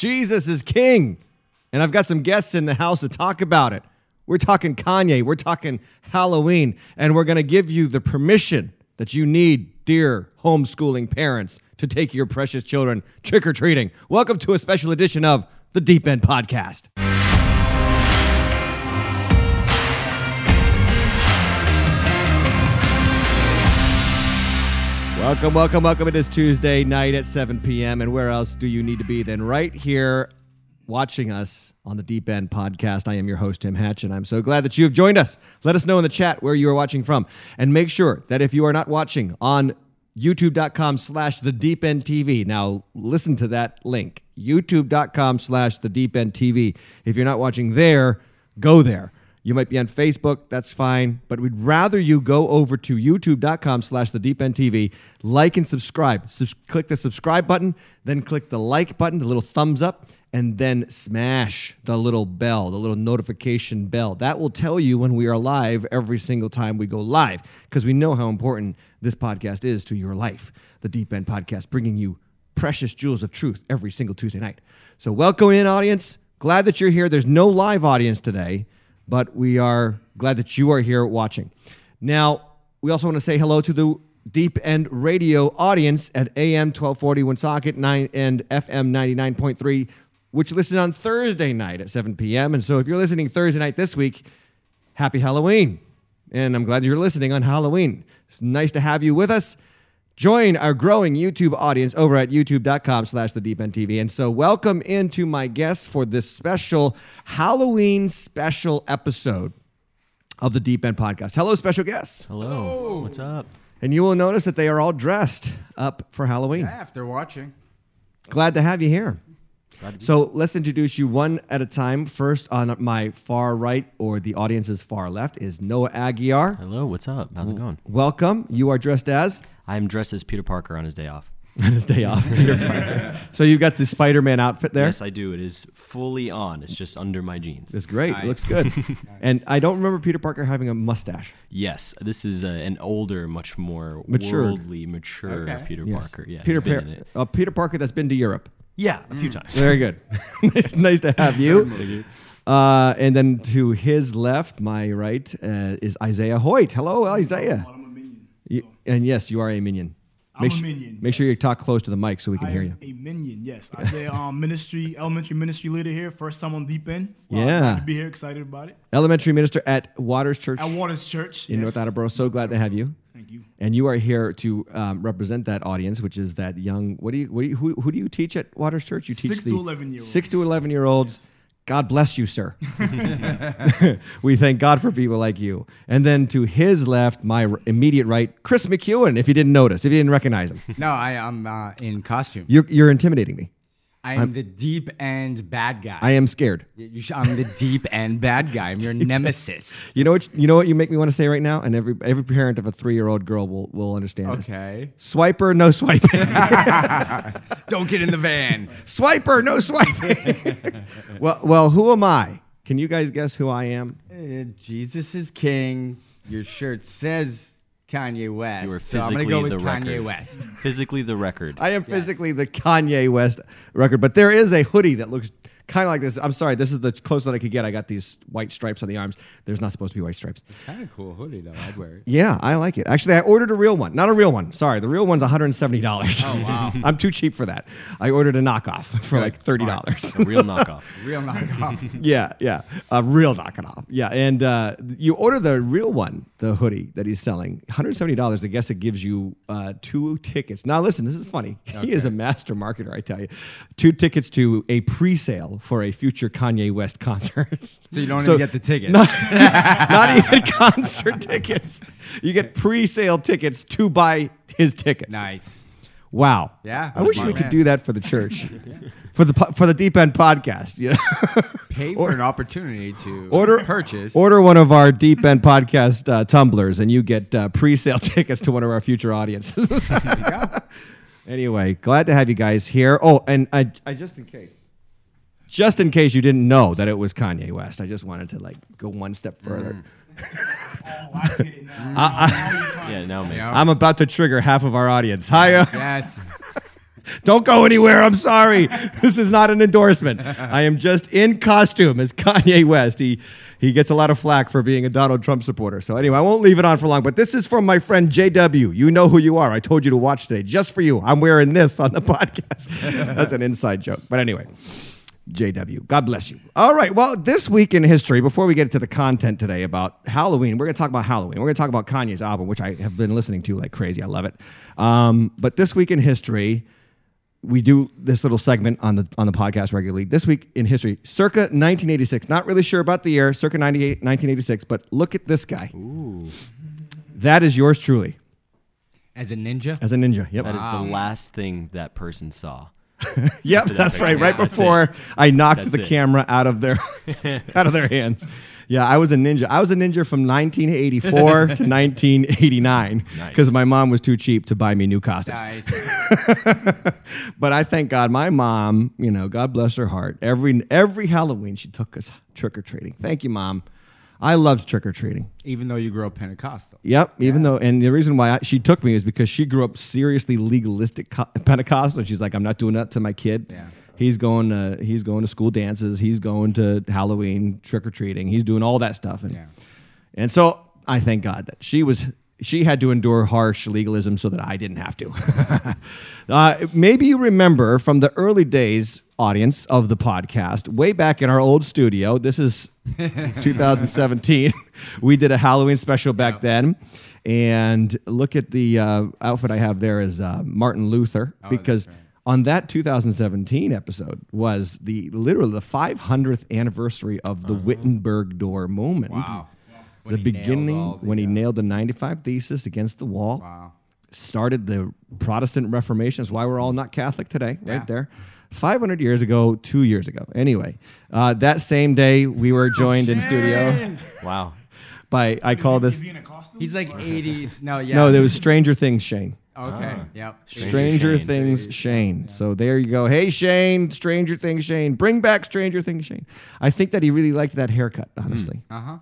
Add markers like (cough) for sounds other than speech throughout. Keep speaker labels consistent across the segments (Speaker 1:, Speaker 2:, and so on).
Speaker 1: Jesus is king. And I've got some guests in the house to talk about it. We're talking Kanye, we're talking Halloween, and we're going to give you the permission that you need, dear homeschooling parents, to take your precious children trick or treating. Welcome to a special edition of the Deep End Podcast. Welcome, welcome, welcome. It is Tuesday night at 7 p.m. And where else do you need to be than right here watching us on the Deep End podcast? I am your host, Tim Hatch, and I'm so glad that you have joined us. Let us know in the chat where you are watching from. And make sure that if you are not watching on youtube.com slash the deep end TV, now listen to that link youtube.com slash the deep end TV. If you're not watching there, go there. You might be on Facebook, that's fine, but we'd rather you go over to youtube.com slash the deep end TV, like and subscribe. Subs- click the subscribe button, then click the like button, the little thumbs up, and then smash the little bell, the little notification bell. That will tell you when we are live every single time we go live, because we know how important this podcast is to your life. The Deep End Podcast, bringing you precious jewels of truth every single Tuesday night. So, welcome in, audience. Glad that you're here. There's no live audience today but we are glad that you are here watching. Now, we also want to say hello to the Deep End Radio audience at AM 1240 Woonsocket 9 and FM 99.3, which listen on Thursday night at 7 p.m. And so if you're listening Thursday night this week, happy Halloween. And I'm glad you're listening on Halloween. It's nice to have you with us. Join our growing YouTube audience over at youtube.com slash the deep end TV. And so welcome into my guests for this special Halloween special episode of the Deep End Podcast. Hello, special guests.
Speaker 2: Hello. What's up?
Speaker 1: And you will notice that they are all dressed up for Halloween.
Speaker 3: Yeah, after watching.
Speaker 1: Glad to have you here.
Speaker 2: Glad to be
Speaker 1: So let's introduce you one at a time. First, on my far right, or the audience's far left, is Noah Aguiar.
Speaker 2: Hello. What's up? How's it going?
Speaker 1: Welcome. You are dressed as
Speaker 2: I'm dressed as Peter Parker on his day off. (laughs)
Speaker 1: on his day off, (laughs) Peter Parker. (laughs) So you've got the Spider-Man outfit there.
Speaker 2: Yes, I do. It is fully on. It's just under my jeans.
Speaker 1: It's great. It looks good. And I don't remember Peter Parker having a mustache.
Speaker 2: Yes, this is uh, an older, much more
Speaker 1: Matured.
Speaker 2: worldly, mature
Speaker 3: Okay.
Speaker 2: Peter
Speaker 1: Yes.
Speaker 2: Parker. Yeah,
Speaker 1: Peter,
Speaker 2: he's
Speaker 1: Par- uh, Peter Parker that's been to Europe.
Speaker 2: Yeah, a few times.
Speaker 1: Very good. (laughs) nice, nice to have you. (laughs) Uh, and then to his left, my right, uh, is Isaiah Hoyt. Hello, Isaiah.
Speaker 4: I'm a minion.
Speaker 1: You- and yes, you are a minion.
Speaker 4: I'm
Speaker 1: Make
Speaker 4: a
Speaker 1: su-
Speaker 4: minion,
Speaker 1: Make sure you talk close to the mic so we can
Speaker 4: I
Speaker 1: hear
Speaker 4: am
Speaker 1: you.
Speaker 4: a minion, yes. I'm the um, ministry, elementary ministry leader here. First time on Deep End. Wow,
Speaker 1: Yeah.
Speaker 4: glad to be here, excited about it.
Speaker 1: Elementary minister at Waters Church
Speaker 4: At Waters Church.
Speaker 1: in
Speaker 4: yes.
Speaker 1: North Attleboro. So glad to have you.
Speaker 4: Thank you.
Speaker 1: And you are here to um, represent that audience, which is that young. What do you? What do you? Who, who do you teach at Waters Church? You teach
Speaker 4: Six
Speaker 1: the
Speaker 4: to 11-year-olds.
Speaker 1: Six to eleven year olds. God bless you, sir. (laughs) we thank God for people like you. And then to his left, my r- immediate right, Chris McEwen. If you didn't notice, if you didn't recognize him,
Speaker 3: No, I am uh, in costume.
Speaker 1: you're you're intimidating me.
Speaker 3: I am the deep end bad guy.
Speaker 1: I am scared.
Speaker 3: I'm the deep end bad guy. I'm your (laughs) nemesis.
Speaker 1: You know what? You know what you make me want to say right now, and every every parent of a three year old girl will will understand. this.
Speaker 3: Okay.
Speaker 1: Swiper, no swiping. (laughs)
Speaker 3: Don't get in the van.
Speaker 1: Swiper, no swiping. (laughs) well, well, who am I? Can you guys guess who I am?
Speaker 3: Uh, Jesus is king. Your shirt says Kanye West.
Speaker 2: You were
Speaker 3: so I'm
Speaker 2: physically
Speaker 3: gonna go with
Speaker 2: the
Speaker 3: Kanye
Speaker 2: record.
Speaker 3: West.
Speaker 2: Physically, the record.
Speaker 1: I am physically the Kanye West record, but there is a hoodie that looks kind of like this. I'm sorry, this is the closest that I could get. I got these white stripes on the arms. There's not supposed to be white stripes.
Speaker 3: kind of cool hoodie though. I'd wear it.
Speaker 1: Yeah, I like it. Actually, I ordered a real one. Not a real one. Sorry, the real one's $170. Oh,
Speaker 3: wow. (laughs)
Speaker 1: I'm too cheap for that. I ordered a knockoff for like $30.
Speaker 2: a real knockoff. (laughs)
Speaker 3: Real knockoff. (laughs)
Speaker 1: yeah, yeah. A real knockoff. Yeah. And uh, you order the real one, the hoodie that he's selling, $170. I guess it gives you uh, two tickets. Now, listen, this is funny. He is a master marketer, I tell you. Two tickets to a pre sale for a future Kanye West concert.
Speaker 3: So you don't even get the ticket.
Speaker 1: Not, (laughs) not even concert tickets. You get pre sale tickets to buy his tickets.
Speaker 3: nice.
Speaker 1: Wow.
Speaker 3: Yeah,
Speaker 1: I wish we could do that for the church. For the for the deep end podcast, you know.
Speaker 3: Pay (laughs) for an opportunity to
Speaker 1: Order
Speaker 3: purchase.
Speaker 1: Order one of our deep end podcast uh, tumblers, and you get uh, pre-sale (laughs) tickets to one of our future audiences. anyway, glad to have you guys here. Oh, and I, I just in case, just in case you didn't know that it was Kanye West, I just wanted to like go one step further.
Speaker 4: Oh, I get it now. Now you're talking.
Speaker 2: Yeah, now it makes
Speaker 3: Yeah.
Speaker 2: sense.
Speaker 1: I'm about to trigger half of our audience. Hi, uh,
Speaker 3: Yes.
Speaker 1: Don't go anywhere. I'm sorry. (laughs) This is not an endorsement. (laughs) I am just in costume as Kanye West. He he gets a lot of flack for being a Donald Trump supporter. So anyway, I won't leave it on for long. But this is from my friend JW. You know who you are. I told you to watch today just for you. I'm wearing this on the (laughs) podcast. That's an inside joke. But anyway. JW. God bless you. All right. Well, this week in history, before we get to the content today about Halloween, we're going to talk about Halloween. We're going to talk about Kanye's album, which I have been listening to like crazy. I love it. Um, but this week in history, we do this little segment on the on the podcast regularly. This week in history, circa 1986. Not really sure about the year, circa 98, 1986, but look at this guy. Ooh. That is yours truly
Speaker 3: As a ninja?
Speaker 1: as a ninja. Yep.
Speaker 2: That is the last thing that person saw. (laughs)
Speaker 1: Yep,
Speaker 2: that
Speaker 1: that's
Speaker 2: picture.
Speaker 1: right.
Speaker 2: Yeah,
Speaker 1: right
Speaker 2: that's
Speaker 1: before I knocked
Speaker 2: That's
Speaker 1: the
Speaker 2: it.
Speaker 1: camera out of their (laughs) out of their hands. Yeah, I was a ninja. I was a ninja from 1984 (laughs) to 1989 because my mom was too cheap to buy me new costumes.
Speaker 3: Nice.
Speaker 1: But I thank God, my mom, you know, God bless her heart. Every every Halloween, she took us trick or treating. Thank you, mom. I loved trick or treating.
Speaker 3: Even though you grew up Pentecostal.
Speaker 1: Yep. Even though, and the reason why I, she took me is because she grew up seriously legalistic co- Pentecostal. And she's like, I'm not doing that to my kid.
Speaker 3: Yeah.
Speaker 1: He's going to he's going to school dances. He's going to Halloween trick or treating. He's doing all that stuff. And
Speaker 3: Yeah.
Speaker 1: and so I thank God that she was she had to endure harsh legalism so that I didn't have to. (laughs) uh, maybe you remember from the early days, audience of the podcast, way back in our old studio. This is (laughs) 2017. (laughs) we did a Halloween special back then. And look at the uh, outfit I have there is uh, Martin Luther because
Speaker 3: right.
Speaker 1: on that 2017 episode was the literally the 500th anniversary of the Wittenberg door moment
Speaker 3: Wow.
Speaker 1: the beginning when he nailed the 95 thesis against the wall
Speaker 3: Wow.
Speaker 1: started the protestant reformation is why we're all not catholic today
Speaker 3: Yeah.
Speaker 1: right there 500 years ago two years ago anyway uh, that same day we were joined in studio (laughs)
Speaker 2: Wow.
Speaker 1: by i call
Speaker 4: Is
Speaker 1: this
Speaker 4: he in a costume?
Speaker 3: He's like 80s. No, (laughs) yeah.
Speaker 1: no there was stranger things shane
Speaker 3: Okay. Yep.
Speaker 1: stranger
Speaker 2: Shane.
Speaker 1: things shane so there you go hey shane stranger things shane bring back stranger things shane i think that he really liked that haircut honestly
Speaker 3: Uh huh.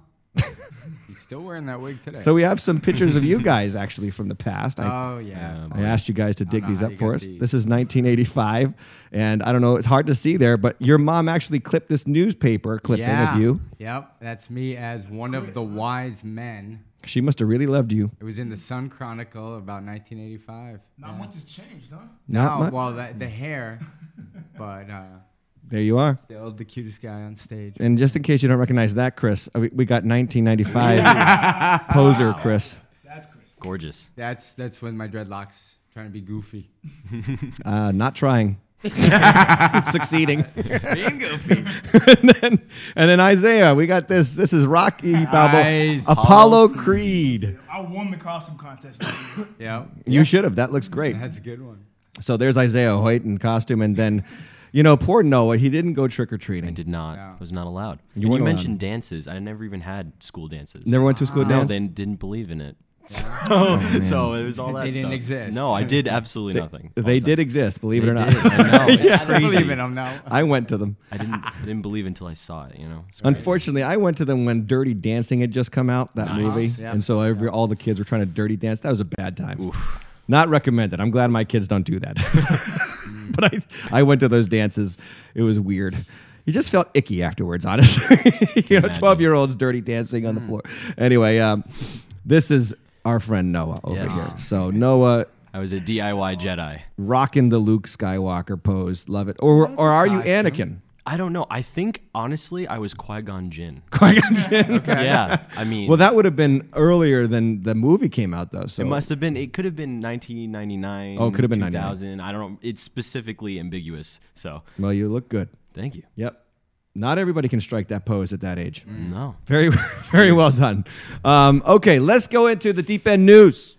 Speaker 3: He's still wearing that wig today.
Speaker 1: so we have some pictures of you (laughs) guys actually from the past I,
Speaker 3: oh yeah.
Speaker 1: I asked you guys to dig these up for us.
Speaker 3: these.
Speaker 1: This is 1985, and I don't know, it's hard to see there, but your mom actually clipped this newspaper clipping
Speaker 3: yeah.
Speaker 1: of you.
Speaker 3: Yep. That's me as one of the wise men.
Speaker 1: She must have really loved you.
Speaker 3: It was in the Sun Chronicle about 1985.
Speaker 4: Not
Speaker 3: Yeah.
Speaker 4: much has changed, huh?
Speaker 1: Not
Speaker 3: No,
Speaker 1: much.
Speaker 3: well, the, the hair, (laughs) but uh,
Speaker 1: There you are.
Speaker 3: still the cutest guy on stage.
Speaker 1: And just in case you don't recognize that, Chris, uh, we, we got 1995 (laughs) poser Chris.
Speaker 4: That's Chris.
Speaker 2: Gorgeous.
Speaker 3: That's that's when my dreadlocks trying to be goofy. (laughs)
Speaker 1: Uh, not trying. (laughs) Succeeding.
Speaker 3: Being goofy.
Speaker 1: and, then, and then Isaiah, we got this. This is Rocky Balboa.
Speaker 3: Nice.
Speaker 1: Apollo Creed.
Speaker 4: I won the costume contest. that year.
Speaker 3: yep.
Speaker 1: You should have. That looks great.
Speaker 3: That's a good one.
Speaker 1: So there's Isaiah Hoyt in costume, and then, you know, poor Noah. He didn't go trick or treating.
Speaker 2: I did not.
Speaker 3: No.
Speaker 2: Was not allowed.
Speaker 1: You
Speaker 2: You,
Speaker 1: weren't
Speaker 2: you
Speaker 1: allowed.
Speaker 2: mentioned dances. I never even had school dances.
Speaker 1: Never went to a school
Speaker 2: No,
Speaker 1: dance.
Speaker 2: they didn't believe in it. (laughs) Oh, so, so it was all that
Speaker 3: They didn't exist.
Speaker 2: No, I did absolutely nothing.
Speaker 1: They
Speaker 2: the
Speaker 1: did exist, believe
Speaker 2: They
Speaker 1: it or not.
Speaker 2: did. I know. (laughs) It's
Speaker 3: I don't believe in them now.
Speaker 1: I went to them.
Speaker 2: I didn't. I didn't believe until I saw it. You know. So-
Speaker 1: Unfortunately, I went to them when Dirty Dancing had just come out, that
Speaker 2: Nice.
Speaker 1: movie,
Speaker 3: Yeah.
Speaker 1: and so every, all the kids were trying to dirty dance. That was a bad time. Oof. Not recommended. I'm glad my kids don't do that. (laughs) (laughs) but I, I went to those dances. It was weird. You just felt icky afterwards, honestly. (laughs) you know, 12 year olds dirty dancing on the floor. Anyway, um, this is our friend Noah over
Speaker 2: Yes.
Speaker 1: here. So Noah
Speaker 2: I was a DIY Jedi.
Speaker 1: rocking the Luke Skywalker pose. Love it. Or or are you
Speaker 3: costume.
Speaker 1: Anakin?
Speaker 2: I don't know. I think honestly, I was Qui-Gon Jinn.
Speaker 1: Qui-Gon Jinn? (laughs) (laughs)
Speaker 2: Yeah. I mean,
Speaker 1: Well, that would have been earlier than the movie came out, though. So
Speaker 2: it must have been. It could have been 1999.
Speaker 1: Oh, it could have been 99.
Speaker 2: 2000. I don't know. It's specifically ambiguous. So
Speaker 1: Well, you look good.
Speaker 2: thank you.
Speaker 1: Yep. Not everybody can strike that pose at that age.
Speaker 2: No.
Speaker 1: Very, (laughs) very well done. Um, okay, let's go into the deep end news.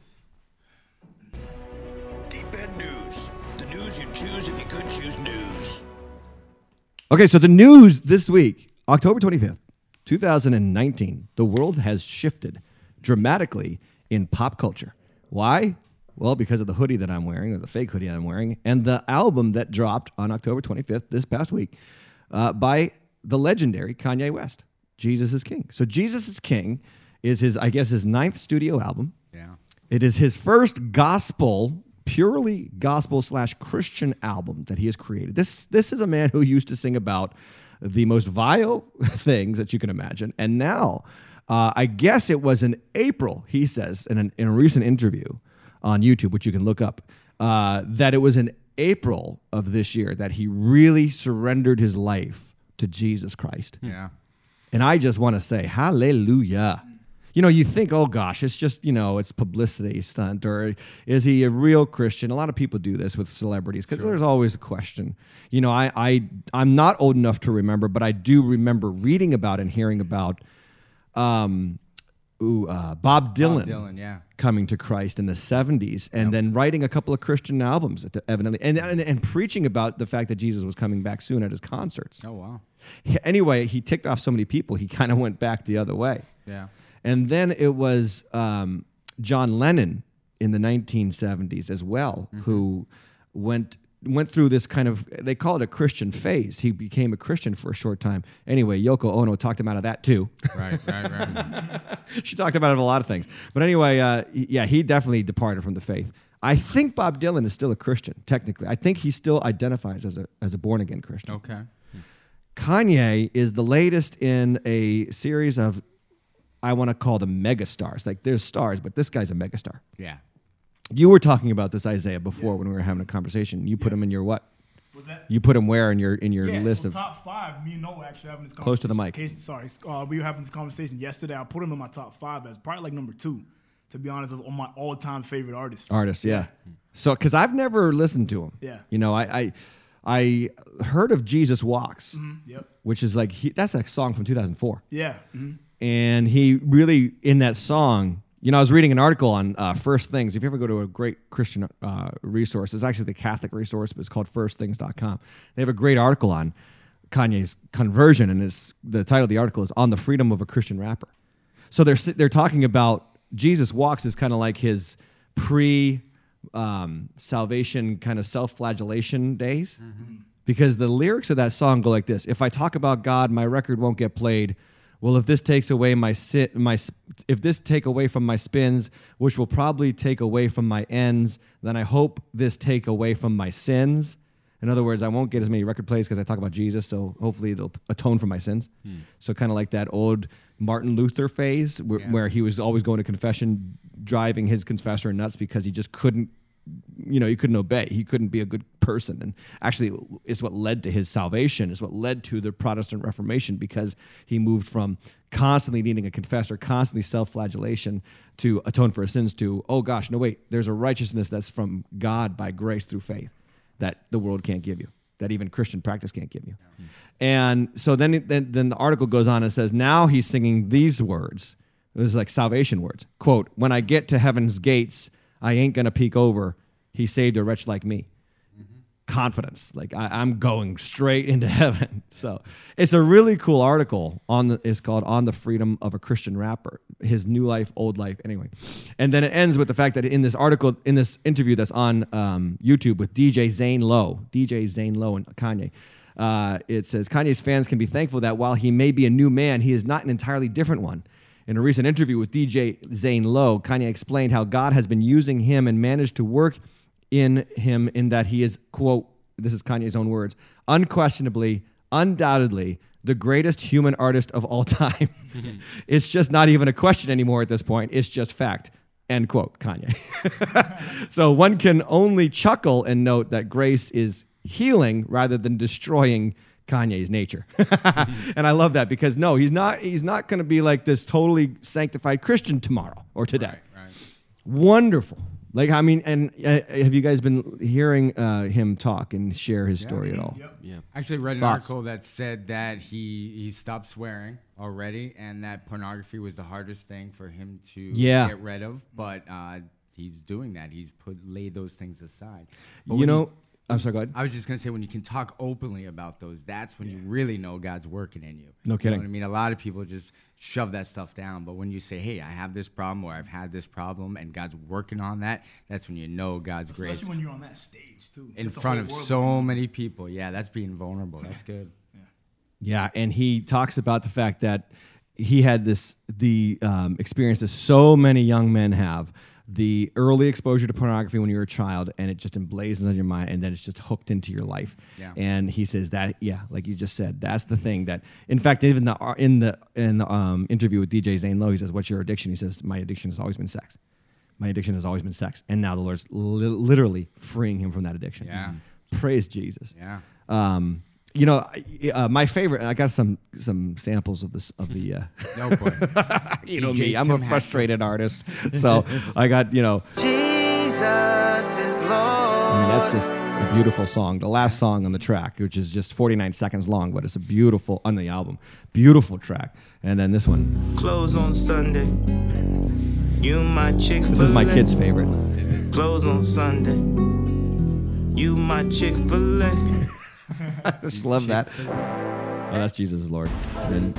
Speaker 1: Okay, so the news this week, October 25th, 2019, the world has shifted dramatically in pop culture. Why? Well, because of the hoodie that I'm wearing, or the fake hoodie I'm wearing, and the album that dropped on October 25th, this past week, uh, by the legendary Kanye West, Jesus is King. So, Jesus is King is his, I guess, his ninth studio album.
Speaker 3: Yeah.
Speaker 1: It is his first gospel purely gospel slash Christian album that he has created. This this is a man who used to sing about the most vile (laughs) things that you can imagine, and now, uh, I guess it was in April. He says in, an, in a recent interview on YouTube, which you can look up, uh, that it was in April of this year that he really surrendered his life to Jesus Christ.
Speaker 3: Yeah.
Speaker 1: And I just want to say, hallelujah. You know, you think, oh gosh, it's just, you know, it's publicity stunt, or is he a real Christian? A lot of people do this with celebrities because there's always a question. You know, I, I, I'm not old enough to remember, but I do remember reading about and hearing about um, ooh, uh, Bob Dylan,
Speaker 3: Dylan, yeah.
Speaker 1: coming to Christ in the 70s and then writing a couple of Christian albums, evidently, and, and, and preaching about the fact that Jesus was coming back soon at his concerts.
Speaker 3: Oh wow.
Speaker 1: Anyway, he ticked off so many people, he (laughs) kind of went back the other way.
Speaker 3: Yeah.
Speaker 1: And then it was um, John Lennon in the 1970s as well, who went went through this kind of they call it a Christian phase. He became a Christian for a short time. Anyway, Yoko Ono talked him out of that too.
Speaker 3: Right. Right. Right. (laughs)
Speaker 1: she talked about a lot of things. But anyway, uh, yeah, he definitely departed from the faith. I think Bob Dylan is still a Christian, technically. I think he still identifies as a as a born again Christian.
Speaker 3: okay.
Speaker 1: Kanye is the latest in a series of I want to call them megastars. Like there's stars, but this guy's a megastar.
Speaker 3: Yeah.
Speaker 1: You were talking about this Isaiah before when we were having a conversation. You put him in your what?
Speaker 4: Was that?
Speaker 1: You put him where in your in your
Speaker 4: yeah,
Speaker 1: list
Speaker 4: so
Speaker 1: of
Speaker 4: top five. Me and Noah actually having this
Speaker 1: Close to the mic.
Speaker 4: conversation- Sorry, uh, we were having this conversation yesterday. I put him in my top five as probably like number two, to be honest, of on my all-time favorite artists.
Speaker 1: artists? Yeah. So because I've never listened to him.
Speaker 4: Yeah.
Speaker 1: You know, I I, I heard of Jesus Walks,
Speaker 4: Yep.
Speaker 1: which is like he, that's a song from 2004.
Speaker 4: Yeah. hmm
Speaker 1: and he really in that song you know i was reading an article on uh, first things. If you ever go to a great christian uh, resource it's actually the catholic resource but it's called firstthings.com they have a great article on kanye's conversion and it's the title of the article is on the freedom of a christian rapper. So they're they're talking about jesus walks is kind of like his pre um, salvation kind of self-flagellation days. Because the lyrics of that song go like this if i talk about god my record won't get played well if this takes away my sit my if this take away from my spins which will probably take away from my ends then i hope this take away from my sins. In other words i won't get as many record plays because i talk about jesus so hopefully it'll atone for my sins. Hmm. So kind of like that old martin luther phase where, where he was always going to confession driving his confessor nuts because he just couldn't you know, he couldn't obey. He couldn't be a good person. And actually, it's what led to his salvation, is what led to the Protestant Reformation because he moved from constantly needing a confessor, constantly self flagellation to atone for his sins to, oh gosh, no, wait, there's a righteousness that's from God by grace through faith that the world can't give you, that even Christian practice can't give you. And so then, then, then the article goes on and says, now he's singing these words. This is like salvation words. Quote, when I get to heaven's gates, I ain't gonna peek over. He saved a wretch like me. Confidence, like I, I'm going straight into (laughs) heaven. So it's a really cool article on the. It's called "On the Freedom of a Christian Rapper: His New Life, Old Life." Anyway, and then it ends with the fact that in this article, in this interview that's on um, YouTube with DJ Zane Lowe, DJ Zane Lowe and Kanye, uh, it says Kanye's fans can be thankful that while he may be a new man, he is not an entirely different one. In a recent interview with DJ Zane Lowe, Kanye explained how God has been using him and managed to work in him in that he is, quote, this is Kanye's own words, unquestionably, undoubtedly, the greatest human artist of all (laughs) time. (laughs) it's just not even a question anymore at this point. It's just fact. End quote, Kanye. (laughs) so one can only chuckle and note that grace is healing rather than destroying Kanye's nature. (laughs) and I love that because no, he's not he's not going to be like this totally sanctified Christian tomorrow or today.
Speaker 3: Right.
Speaker 1: Wonderful. Like I mean, and uh, have you guys been hearing uh, him talk and share his story at all?
Speaker 4: Yep.
Speaker 2: Yeah.
Speaker 3: I actually read an
Speaker 1: Thoughts?
Speaker 3: article that said that he he stopped swearing already, and that pornography was the hardest thing for him to
Speaker 1: Yeah.
Speaker 3: get rid of. But uh, he's doing that. He's put laid those things aside. But
Speaker 1: You
Speaker 3: when
Speaker 1: know, I'm sorry. Go ahead.
Speaker 3: I was just gonna say when you can talk openly about those, that's when you really know God's working in you.
Speaker 1: No
Speaker 3: You
Speaker 1: kidding.
Speaker 3: know I mean, a lot of people just shove that stuff down, but when you say, "Hey, I have this problem," or "I've had this problem," and God's working on that, that's when you know God's
Speaker 4: Especially
Speaker 3: grace Especially
Speaker 4: when you're on that stage too.
Speaker 3: in
Speaker 4: With
Speaker 3: front of so
Speaker 4: looking.
Speaker 3: many people. Yeah, that's being vulnerable. That's good.
Speaker 1: Yeah, and he talks about the fact that he had this the um, experience that so many young men have the early exposure to pornography when you were a child and it just emblazons on your mind and then it's just hooked into your life.
Speaker 3: Yeah.
Speaker 1: And he says that yeah, like you just said, that's the thing that in fact even the in the in the um, interview with DJ Zane Lowe, he says, "What's your addiction?" He says, "My addiction has always been sex. My addiction has always been sex." And now the Lord's li- literally freeing him from that addiction.
Speaker 3: Yeah.
Speaker 1: Praise Jesus.
Speaker 3: Yeah.
Speaker 1: Um, you know, uh, my favorite. I got some some samples of this of the. Uh,
Speaker 3: No (laughs) boy. (laughs)
Speaker 1: you know
Speaker 3: DJ
Speaker 1: me. I'm
Speaker 3: Tim
Speaker 1: a
Speaker 3: Hatfield.
Speaker 1: frustrated artist, so I got you know.
Speaker 5: Jesus is Lord.
Speaker 1: I mean, that's just a beautiful song. The last song on the track, which is just 49 seconds long, but it's a beautiful on the album, beautiful track. And then this one.
Speaker 5: Close on Sunday. You my chick
Speaker 1: This is my kid's favorite.
Speaker 5: Close on Sunday. You my Chick-fil-A.
Speaker 1: I (laughs) just love that. Oh, that's Jesus Lord. And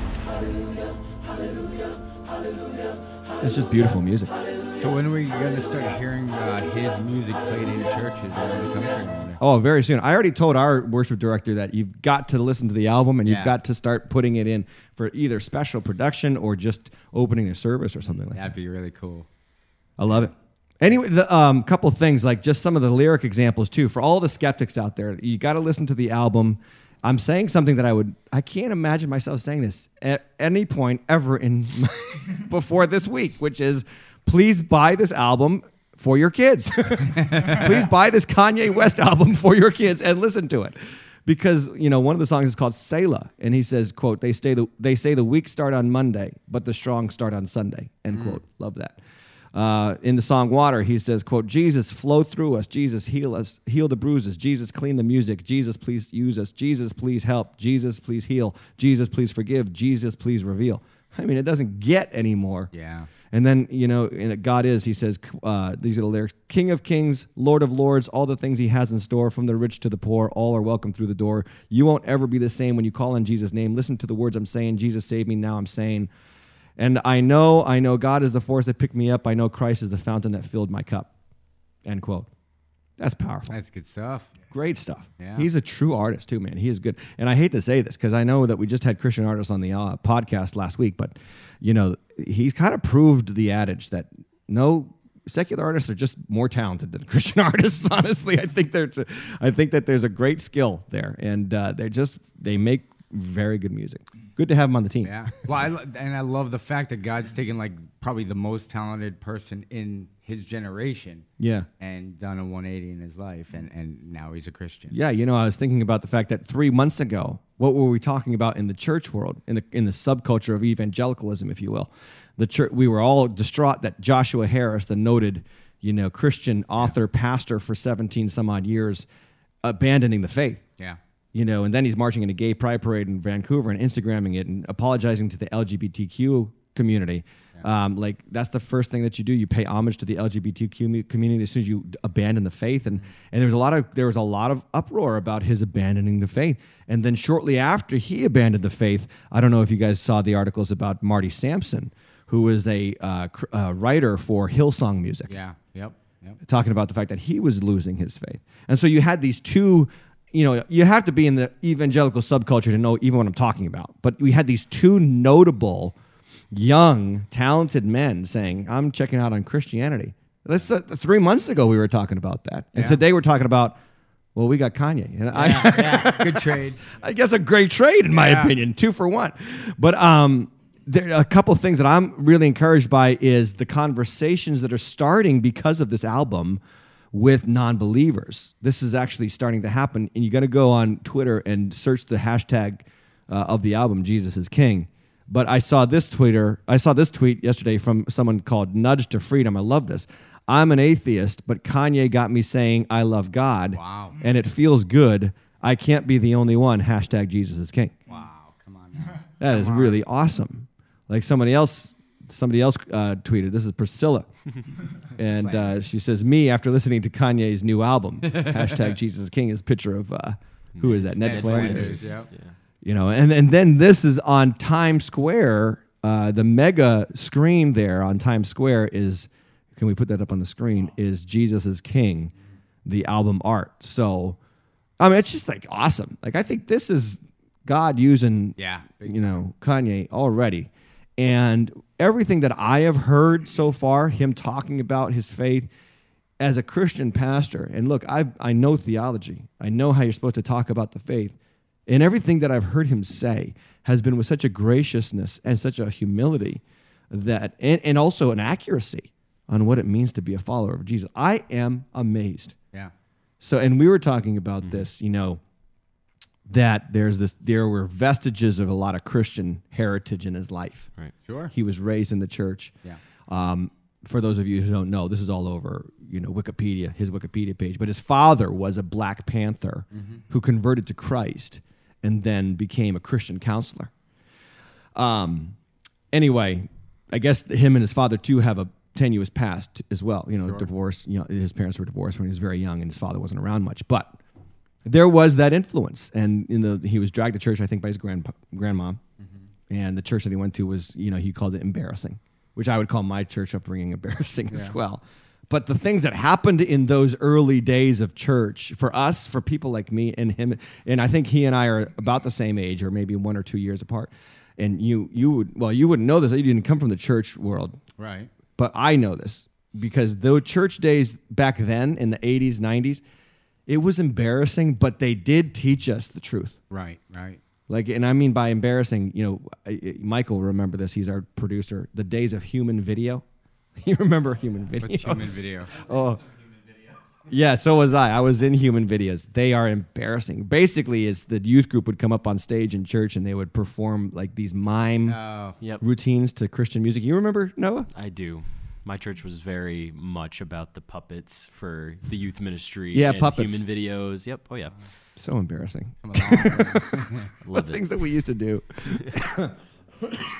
Speaker 1: it's just beautiful music.
Speaker 3: So when are we gonna start hearing uh, his music played in churches around the country? I wonder?
Speaker 1: Oh, very soon. I already told our worship director that you've got to listen to the album and you've got to start putting it in for either special production or just opening a service or something like that.
Speaker 3: That'd be really cool.
Speaker 1: I love it. Anyway, the um, couple things like just some of the lyric examples too. For all the skeptics out there, you got to listen to the album. I'm saying something that I would I can't imagine myself saying this at any point ever in (laughs) before this week, which is please buy this album for your kids. (laughs) please buy this Kanye West album for your kids and listen to it. Because you know one of the songs is called Selah, and he says, "quote They stay the they say the weak start on Monday, but the strong start on Sunday." End quote. Love that. Uh, in the song Water, he says, quote, Jesus, flow through us. Jesus, heal us. Heal the bruises. Jesus, clean the music. Jesus, please use us. Jesus, please help. Jesus, please heal. Jesus, please forgive. Jesus, please reveal. I mean, it doesn't get any more.
Speaker 3: Yeah.
Speaker 1: And then, you know, in God is, he says, uh, these are the lyrics King of kings, Lord of lords, all the things he has in store, from the rich to the poor, all are welcome through the door. You won't ever be the same when you call on Jesus' name. Listen to the words I'm saying. Jesus saved me, now I'm saying. And I know, I know God is the force that picked me up. I know Christ is the fountain that filled my cup. End quote. That's powerful.
Speaker 3: That's good stuff.
Speaker 1: Great stuff.
Speaker 3: Yeah.
Speaker 1: He's a true artist too, man. He is good. And I hate to say this because I know that we just had Christian artists on the uh, podcast last week, but you know, he's kind of proved the adage that no secular artists are just more talented than (laughs) Christian artists. Honestly, I think there's, a, I think that there's a great skill there, and uh, they just they make very good music. Good to have him on the team.
Speaker 3: Yeah. Well, I, lo- and I love the fact that God's taken like probably the most talented person in his generation
Speaker 1: Yeah.
Speaker 3: and done a 180 in his life, and, and now he's a Christian.
Speaker 1: Yeah, you know, I was thinking about the fact that three months ago, what were we talking about in the church world, in the in the subculture of evangelicalism, if you will? The church, we were all distraught that Joshua Harris, the noted, you know, Christian author, pastor for seventeen some odd years, abandoning the faith.
Speaker 3: Yeah.
Speaker 1: You know, and then he's marching in a gay pride parade in Vancouver and Instagramming it and apologizing to the LGBTQ community. Um, like that's the first thing that you do. You pay homage to the LGBTQ community as soon as you abandon the faith. And and there was a lot of there was a lot of uproar about his abandoning the faith. And then shortly after he abandoned the faith, I don't know if you guys saw the articles about Marty Sampson, who is a uh, cr- uh, writer for Hillsong Music
Speaker 3: Yeah. Yep. Yep.
Speaker 1: talking about the fact that he was losing his faith. And so you had these two, you know, you have to be in the evangelical subculture to know even what I'm talking about. But we had these two notable, young, talented men saying, I'm checking out on Christianity. That's uh, three months ago we were talking about that. And
Speaker 3: Yeah.
Speaker 1: today we're talking about, well, we got Kanye. And I,
Speaker 3: Yeah. (laughs) yeah. Good trade.
Speaker 1: I guess a great trade in my
Speaker 3: Yeah.
Speaker 1: opinion, two for one. But um, there a couple things that I'm really encouraged by is the conversations that are starting because of this album with non-believers. This is actually starting to happen, and you got to go on Twitter and search the hashtag uh, of the album "Jesus is King." But I saw this Twitter. I saw this tweet yesterday from someone called Nudge to Freedom. I love this. I'm an atheist, but Kanye got me saying I love God.
Speaker 3: Wow.
Speaker 1: And it feels good. I can't be the only one. Hashtag Jesus is King.
Speaker 3: Wow. Come on. Now. (laughs)
Speaker 1: That is really awesome. Like somebody else, somebody else uh, tweeted. This is Priscilla, (laughs) and uh, she says, "Me after listening to Kanye's new album." Hashtag Jesus is King is a picture of uh, who is that? Ned,
Speaker 3: Ned
Speaker 1: Flanders.
Speaker 3: Flanders, yep.
Speaker 1: You know, and and then this is on Times Square. Uh, the mega screen there on Times Square is. Can we put that up on the screen? Is Jesus is King, the album art. So, I mean, it's just like awesome. Like I think this is God using
Speaker 3: Yeah, big
Speaker 1: you know Kanye already, And everything that I have heard so far, him talking about his faith as a Christian pastor, and look, I, I know theology, I know how you're supposed to talk about the faith. And everything that I've heard him say has been with such a graciousness and such a humility that, and, and also an accuracy on what it means to be a follower of Jesus. I am amazed.
Speaker 3: Yeah.
Speaker 1: So, and we were talking about mm-hmm. this, you know, that there's this, there were vestiges of a lot of Christian heritage in his life.
Speaker 2: Right.
Speaker 3: Sure.
Speaker 1: He was raised in the church.
Speaker 3: Yeah.
Speaker 1: Um, for those of you who don't know, this is all over, you know, Wikipedia, his Wikipedia page. But his father was a Black Panther who converted to Christ and then became a Christian counselor. Um, anyway, I guess him and his father too have a tenuous past as well. You know, divorce. You know, his parents were divorced when he was very young, and his father wasn't around much. But there was that influence, and in the he was dragged to church, I think, by his grandpa, grandma, mm-hmm. and the church that he went to was, you know, he called it embarrassing, which I would call my church upbringing embarrassing as well. But the things that happened in those early days of church for us, for people like me and him, and I think he and I are about the same age, or maybe one or two years apart. And you, you would, well, you wouldn't know this. You didn't come from the church world,
Speaker 3: Right.
Speaker 1: but I know this because the church days back then in the 80s, 90s, it was embarrassing, but they did teach us the truth.
Speaker 3: Right. Right.
Speaker 1: Like, and I mean by embarrassing, you know, I- I- Michael will remember this. He's our producer. The days of human video. (laughs) You remember human videos?
Speaker 3: What's human video? (laughs)
Speaker 1: Oh, yeah. So was I. I was in human videos. They are embarrassing. Basically, it's the youth group would come up on stage in church and they would perform like these mime
Speaker 3: Oh.
Speaker 2: Yep.
Speaker 1: routines to Christian music. You remember Noah?
Speaker 2: I do. My church was very much about the puppets for the youth ministry.
Speaker 1: Yeah,
Speaker 2: and
Speaker 1: puppets.
Speaker 2: Human videos. Yep. Oh yeah.
Speaker 1: So embarrassing.
Speaker 3: Come along. (laughs)
Speaker 2: Love
Speaker 1: things that we used to do. (coughs)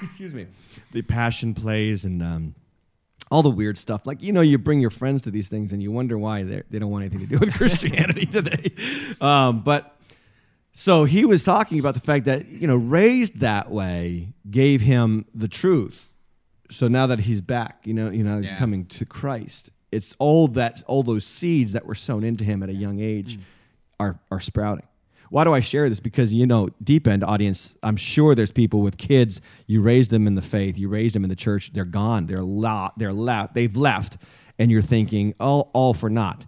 Speaker 1: Excuse me. The passion plays and um, all the weird stuff. Like you know, you bring your friends to these things and you wonder why they they don't want anything to do with (laughs) Christianity today. Um, but so he was talking about the fact that you know raised that way gave him the truth. So now that he's back, you know, you know, he's
Speaker 3: Yeah.
Speaker 1: coming to Christ. It's all that all those seeds that were sown into him at a young age mm. are are sprouting. Why do I share this? Because you know, deep end audience, I'm sure there's people with kids. You raised them in the faith, you raised them in the church. They're gone. They're la- They're left. They've left, and you're thinking, all all for naught.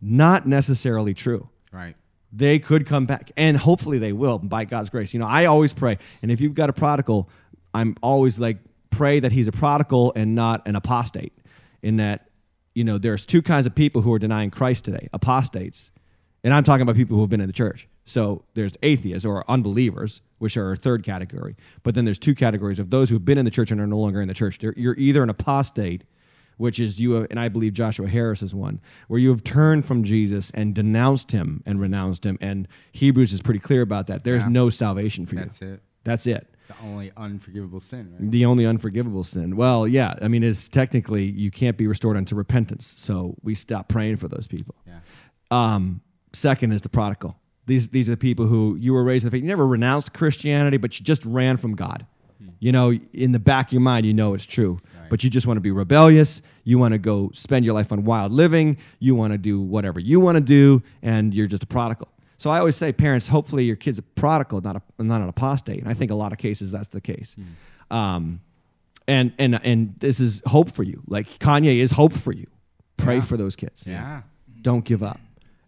Speaker 1: Not necessarily true
Speaker 3: right.
Speaker 1: they could come back and hopefully they will by god's grace you know i always pray and if you've got a prodigal i'm always like pray that he's a prodigal and not an apostate in that you know there's two kinds of people who are denying christ today apostates and i'm talking about people who have been in the church so there's atheists or unbelievers which are a third category but then there's two categories of those who've been in the church and are no longer in the church They're, you're either an apostate which is you have, and I believe Joshua Harris is one, where you have turned from Jesus and denounced him and renounced him. And Hebrews is pretty clear about that. There's
Speaker 3: Yeah.
Speaker 1: no salvation for you.
Speaker 3: That's it.
Speaker 1: That's it.
Speaker 3: The only unforgivable sin. Right.
Speaker 1: The only unforgivable sin. Well, yeah, I mean, it's technically you can't be restored unto repentance. So we stop praying for those people.
Speaker 3: Yeah.
Speaker 1: Um, second is the prodigal. These these are the people who you were raised in the faith. You never renounced Christianity, but you just ran from God. You know, in the back of your mind, you know it's true, but you just want to be rebellious. You want to go spend your life on wild living. You want to do whatever you want to do, and you're just a prodigal. So I always say, parents, hopefully your kid's a prodigal, not a, not an apostate. And I think a lot of cases that's the case. Um, and and and this is hope for you. Like Kanye is hope for you. Pray
Speaker 3: Yeah.
Speaker 1: for those kids
Speaker 3: Yeah.
Speaker 1: don't give up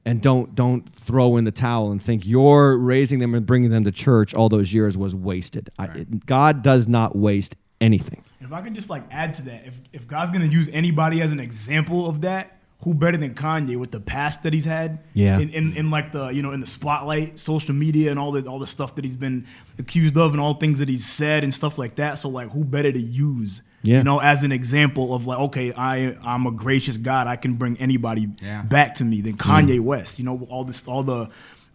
Speaker 1: and don't don't throw in the towel and think your raising them and bringing them to church all those years was wasted I, it- god does not waste anything
Speaker 4: If I can just like add to that, if if God's gonna use anybody as an example of that, who better than Kanye with the past that he's had?
Speaker 1: Yeah.
Speaker 4: In, in, in like the you know in the spotlight, social media, and all the all the stuff that he's been accused of, and all things that he's said and stuff like that. So like, who better to use?
Speaker 1: Yeah.
Speaker 4: You know, as an example of like, okay, I I'm a gracious God. I can bring anybody
Speaker 3: Yeah.
Speaker 4: back to me than Kanye West. You know, all this all the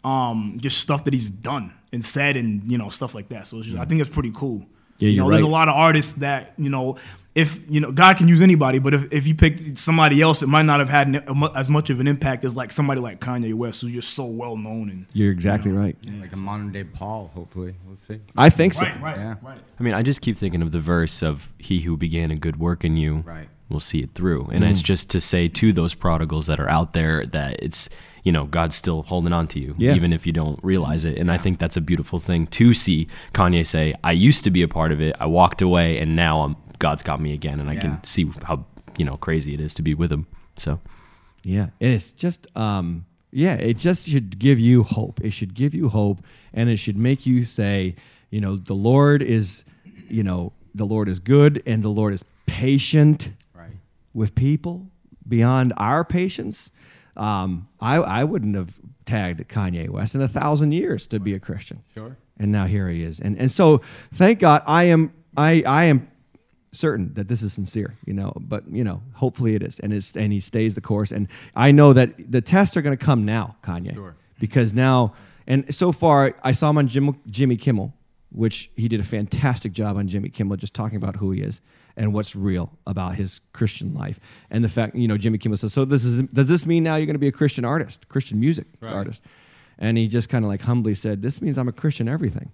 Speaker 4: um just stuff that he's done and said and you know stuff like that. So it's just, I think it's pretty cool.
Speaker 1: Yeah,
Speaker 4: you
Speaker 1: you're
Speaker 4: know, there's a lot of artists that you know if you know God can use anybody, but if, if you picked somebody else, it might not have had an, as much of an impact as like somebody like Kanye West, who's just so well known and
Speaker 1: you're exactly right
Speaker 3: Like a modern day Paul, hopefully. We'll see.
Speaker 1: i think so
Speaker 4: right, right,
Speaker 3: Yeah.
Speaker 4: right.
Speaker 2: I mean, I just keep thinking of the verse of "He who began a good work in you
Speaker 3: Right.
Speaker 2: will see it through," and mm. it's just to say to those prodigals that are out there that it's you know, God's still holding on to you,
Speaker 1: Yeah.
Speaker 2: even if you don't realize it. And I think that's a beautiful thing to see Kanye say, I used to be a part of it. I walked away and now I'm, God's got me again. And I
Speaker 3: Yeah.
Speaker 2: can see how, you know, crazy it is to be with him. So
Speaker 1: Yeah, and it's just um yeah, it just should give you hope. It should give you hope and it should make you say, you know, the Lord is, you know, the Lord is good and the Lord is patient
Speaker 3: Right.
Speaker 1: with people beyond our patience. Um, I, I wouldn't have tagged Kanye West in a thousand years to be a Christian.
Speaker 3: Sure.
Speaker 1: And now here he is. And and so thank God I am I I am certain that this is sincere, you know, but you know, hopefully it is. And it's and he stays the course. And I know that the tests are gonna come now, Kanye.
Speaker 3: Sure.
Speaker 1: Because now and so far I saw him on Jim, Jimmy Kimmel, which he did a fantastic job on Jimmy Kimmel, just talking about who he is and what's real about his Christian life. And the fact, you know, Jimmy Kimmel says, So this is does this mean now you're gonna be a Christian artist, Christian music
Speaker 3: Right.
Speaker 1: artist? And he just kind of like humbly said, This means I'm a Christian everything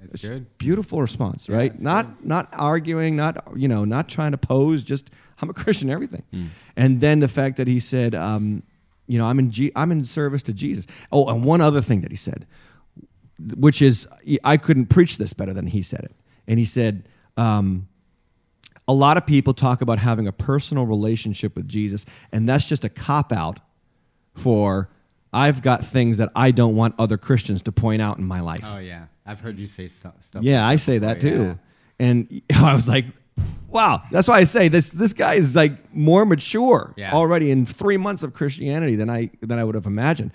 Speaker 3: It's good.
Speaker 1: beautiful response right?
Speaker 3: it's
Speaker 1: not not arguing not you know not trying to pose just i'm a christian everything. And then the fact that he said um, you know i'm in G- i'm in service to jesus. Oh and one other thing that he said which is i couldn't preach this better than he said it. And he said um, a lot of people talk about having a personal relationship with jesus and that's just a cop out for i've got things that i don't want other christians to point out in my life.
Speaker 3: Oh yeah, I've heard you say stuff. stuff
Speaker 1: yeah,
Speaker 3: like
Speaker 1: I say that too.
Speaker 3: yeah.
Speaker 1: And (laughs) I was like, wow. That's why I say this this guy is like more mature
Speaker 3: Yeah.
Speaker 1: already in 3 months of Christianity than I than I would have imagined.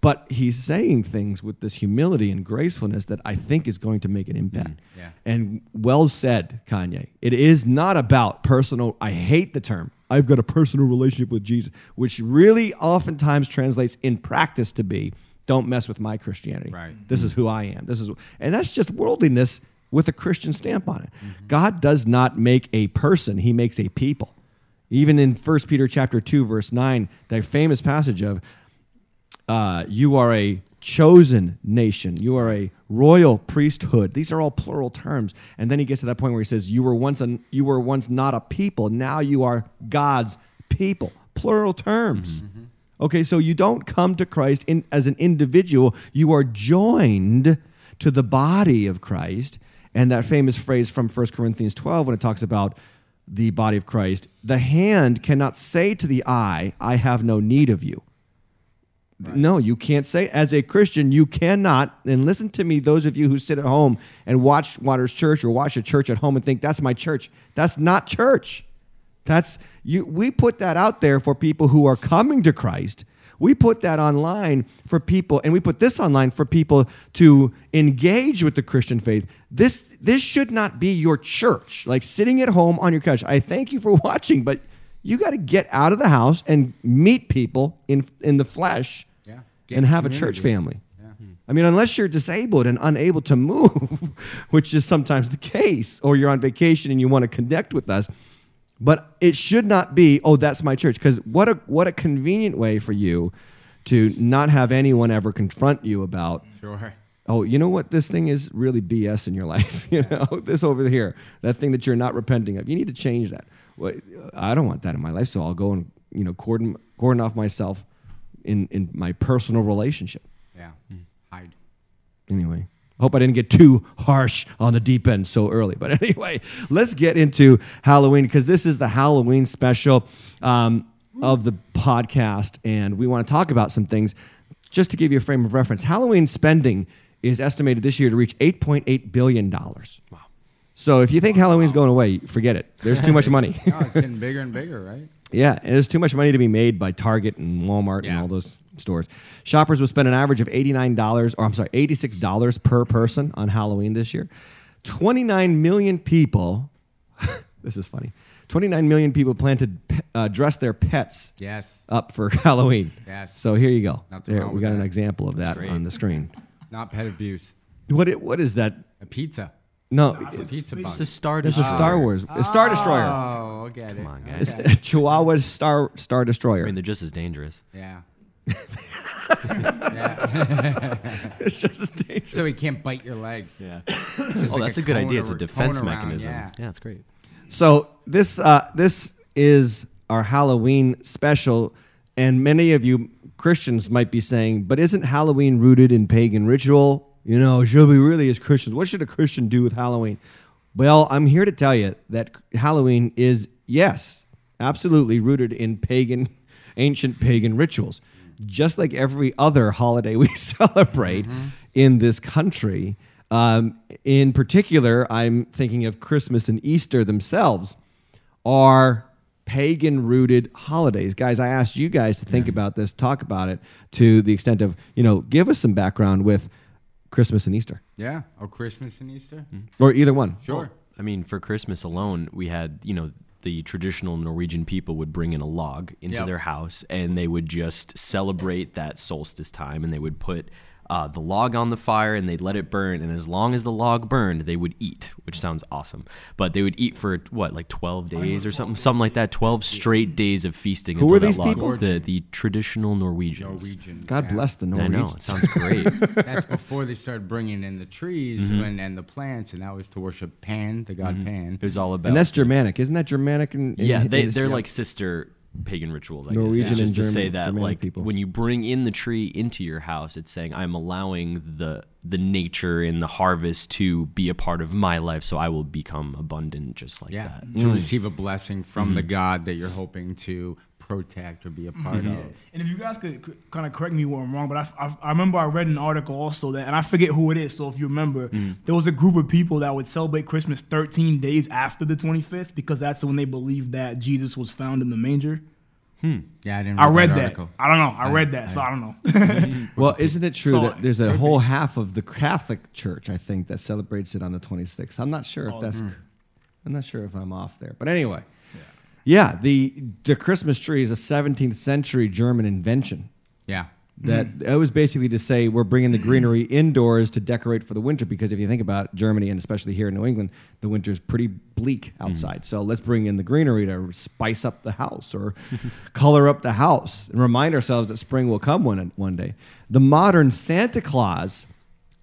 Speaker 1: But he's saying things with this humility and gracefulness that I think is going to make an impact.
Speaker 3: Mm, yeah.
Speaker 1: And well said, Kanye. It is not about personal I hate the term. I've got a personal relationship with Jesus, which really oftentimes translates in practice to be don't mess with my Christianity.
Speaker 3: Right.
Speaker 1: This is who I am. This is and that's just worldliness with a Christian stamp on it.
Speaker 3: Mm-hmm.
Speaker 1: God does not make a person, he makes a people. Even in 1 Peter chapter 2 verse 9, that famous passage of uh, you are a chosen nation. You are a royal priesthood. These are all plural terms. And then he gets to that point where he says, "You were once an, you were once not a people. Now you are God's people." Plural terms. Okay, so you don't come to Christ in, as an individual. You are joined to the body of Christ. And that famous phrase from 1 Corinthians 12 when it talks about the body of Christ, the hand cannot say to the eye, I have no need of you. No, you can't say as a Christian, you cannot. And listen to me, those of you who sit at home and watch Waters Church or watch a church at home and think that's my church. That's not church. That's you we put that out there for people who are coming to Christ. We put that online for people, and we put this online for people to engage with the Christian faith. This this should not be your church, like sitting at home on your couch. I thank you for (laughs) watching, but you got to get out of the house and meet people in in the flesh
Speaker 3: Yeah.
Speaker 1: And have a church
Speaker 3: community.
Speaker 1: family. I mean, unless you're disabled and unable to (laughs) move, which is sometimes the case, or you're on vacation and you want to connect with us. But it should not be, oh, that's my church. Because what a what a convenient way for you to not have anyone ever confront you about
Speaker 3: Sure.
Speaker 1: oh, you know what this thing is really BS in your (laughs) life. You know, this over here, that thing that you're not repenting of. You need to change that. Well, I don't want that in my life, so I'll go and you know cordon cordon off myself in in my personal relationship.
Speaker 3: Yeah. Mm. Hide.
Speaker 1: Anyway, I hope I didn't get too harsh on the deep end so early. But (laughs) anyway, let's get into Halloween because this is the Halloween special um, of the podcast, and we want to talk about some things. Just to give you a frame of reference, Halloween spending is estimated this year to reach $8.8 billion. Wow. So if you think Halloween's going away, forget it. There's too much money. (laughs)
Speaker 3: No, it's getting bigger and bigger, right?
Speaker 1: Yeah, and there's too much money to be made by Target and Walmart and all those stores. Shoppers will spend an average of $89, or I'm sorry, $86 per person on Halloween this year. 29 million people, (laughs) this is funny, 29 million people plan to uh, dress their pets
Speaker 3: Yes.
Speaker 1: up for (laughs) Halloween.
Speaker 3: Yes.
Speaker 1: So here you go. There, we
Speaker 3: with
Speaker 1: got an example of that on the screen. (laughs)
Speaker 3: Not pet abuse.
Speaker 1: What, it, what is that?
Speaker 3: A pizza.
Speaker 1: No,
Speaker 3: A
Speaker 1: it's,
Speaker 3: pizza
Speaker 2: It's a star
Speaker 1: it's a
Speaker 2: destroyer.
Speaker 1: Star Wars. A Star Destroyer.
Speaker 3: Oh, get it.
Speaker 2: Come on, guys.
Speaker 1: It's a Chihuahua Star, Star Destroyer.
Speaker 2: I mean, they're just as dangerous.
Speaker 3: Yeah. (laughs)
Speaker 1: it's just as dangerous.
Speaker 3: So he can't bite your leg.
Speaker 2: Yeah. Oh,
Speaker 3: like
Speaker 2: that's a, good idea. It's a defense
Speaker 3: cone around,
Speaker 2: mechanism.
Speaker 3: Yeah.
Speaker 2: yeah, it's great.
Speaker 1: So this uh, this is our Halloween special. And many of you Christians might be saying, but isn't Halloween rooted in pagan ritual? You know, should we really, as Christians, what should a Christian do with Halloween? Well, I'm here to tell you that Halloween is, yes, absolutely rooted in pagan, (laughs) ancient pagan rituals. Just like every other holiday (laughs) we celebrate in this country. Um, in particular, I'm thinking of Christmas and Easter themselves are pagan rooted holidays. Guys, I asked you guys to think about this, talk about it to the extent of, you know, give us some background with Christmas and Easter
Speaker 3: Yeah. Or Christmas and Easter.
Speaker 1: or either one.
Speaker 3: Sure.
Speaker 2: I mean, for Christmas alone, we had, you know, the traditional Norwegian people would bring in a log into
Speaker 3: Yep.
Speaker 2: their house and they would just celebrate that solstice time and they would put uh, the log on the fire and they'd let it burn. And as long as the log burned, they would eat, which sounds awesome. But they would eat for what, like 12 days or something? Something like that. 12 straight days of feasting.
Speaker 1: Who
Speaker 2: until
Speaker 1: are these
Speaker 2: log-
Speaker 1: people?
Speaker 2: The, the traditional Norwegians.
Speaker 3: Norwegians.
Speaker 1: God
Speaker 3: yeah.
Speaker 1: bless the Norwegians.
Speaker 2: I know. It sounds great. (laughs)
Speaker 3: That's before they started bringing in the trees and, and the plants, and that was to worship Pan, the god Pan.
Speaker 2: it was all about.
Speaker 1: And that's Germanic. Isn't that Germanic? In, in
Speaker 2: yeah, they they're like sister pagan rituals. I
Speaker 1: Norwegian
Speaker 2: guess. It's just
Speaker 1: and
Speaker 2: to say that
Speaker 1: Germanic
Speaker 2: like
Speaker 1: people.
Speaker 2: when you bring in the tree into your house, it's saying I'm allowing the the nature and the harvest to be a part of my life, so I will become abundant just like
Speaker 3: Yeah,
Speaker 2: that.
Speaker 3: to mm. receive a blessing from the mm-hmm. God that you're hoping to protect or be a part mm-hmm. of.
Speaker 4: And if you guys could, could kind of correct me where I'm wrong, but I, I, I remember I read an article also that, and I forget who it is. So if you remember, mm-hmm. there was a group of people that would celebrate Christmas 13 days after the 25th because that's when they believed that Jesus was found in the manger. Hmm.
Speaker 3: Yeah, I didn't.
Speaker 4: I read that.
Speaker 3: article.
Speaker 4: I don't know. I read that, so I don't know. Mm-hmm. (laughs)
Speaker 1: Well, isn't it true
Speaker 4: So,
Speaker 1: that there's a whole half of the Catholic Church, I think, that celebrates it on the 26th? I'm not sure if oh, that's, hmm. I'm not sure if I'm off there. But anyway, yeah, the the Christmas tree is a 17th century German invention.
Speaker 3: Yeah,
Speaker 1: That mm-hmm. it was basically to say we're bringing the greenery mm-hmm. indoors to decorate for the winter because if you think about Germany and especially here in New England, the winter's pretty bleak mm-hmm. outside. So let's bring in the greenery to spice up the house or (laughs) color up the house and remind ourselves that spring will come one one day. The modern Santa Claus,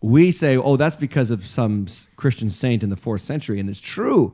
Speaker 1: we say, oh, that's because of some s- Christian saint in the fourth century, and it's true.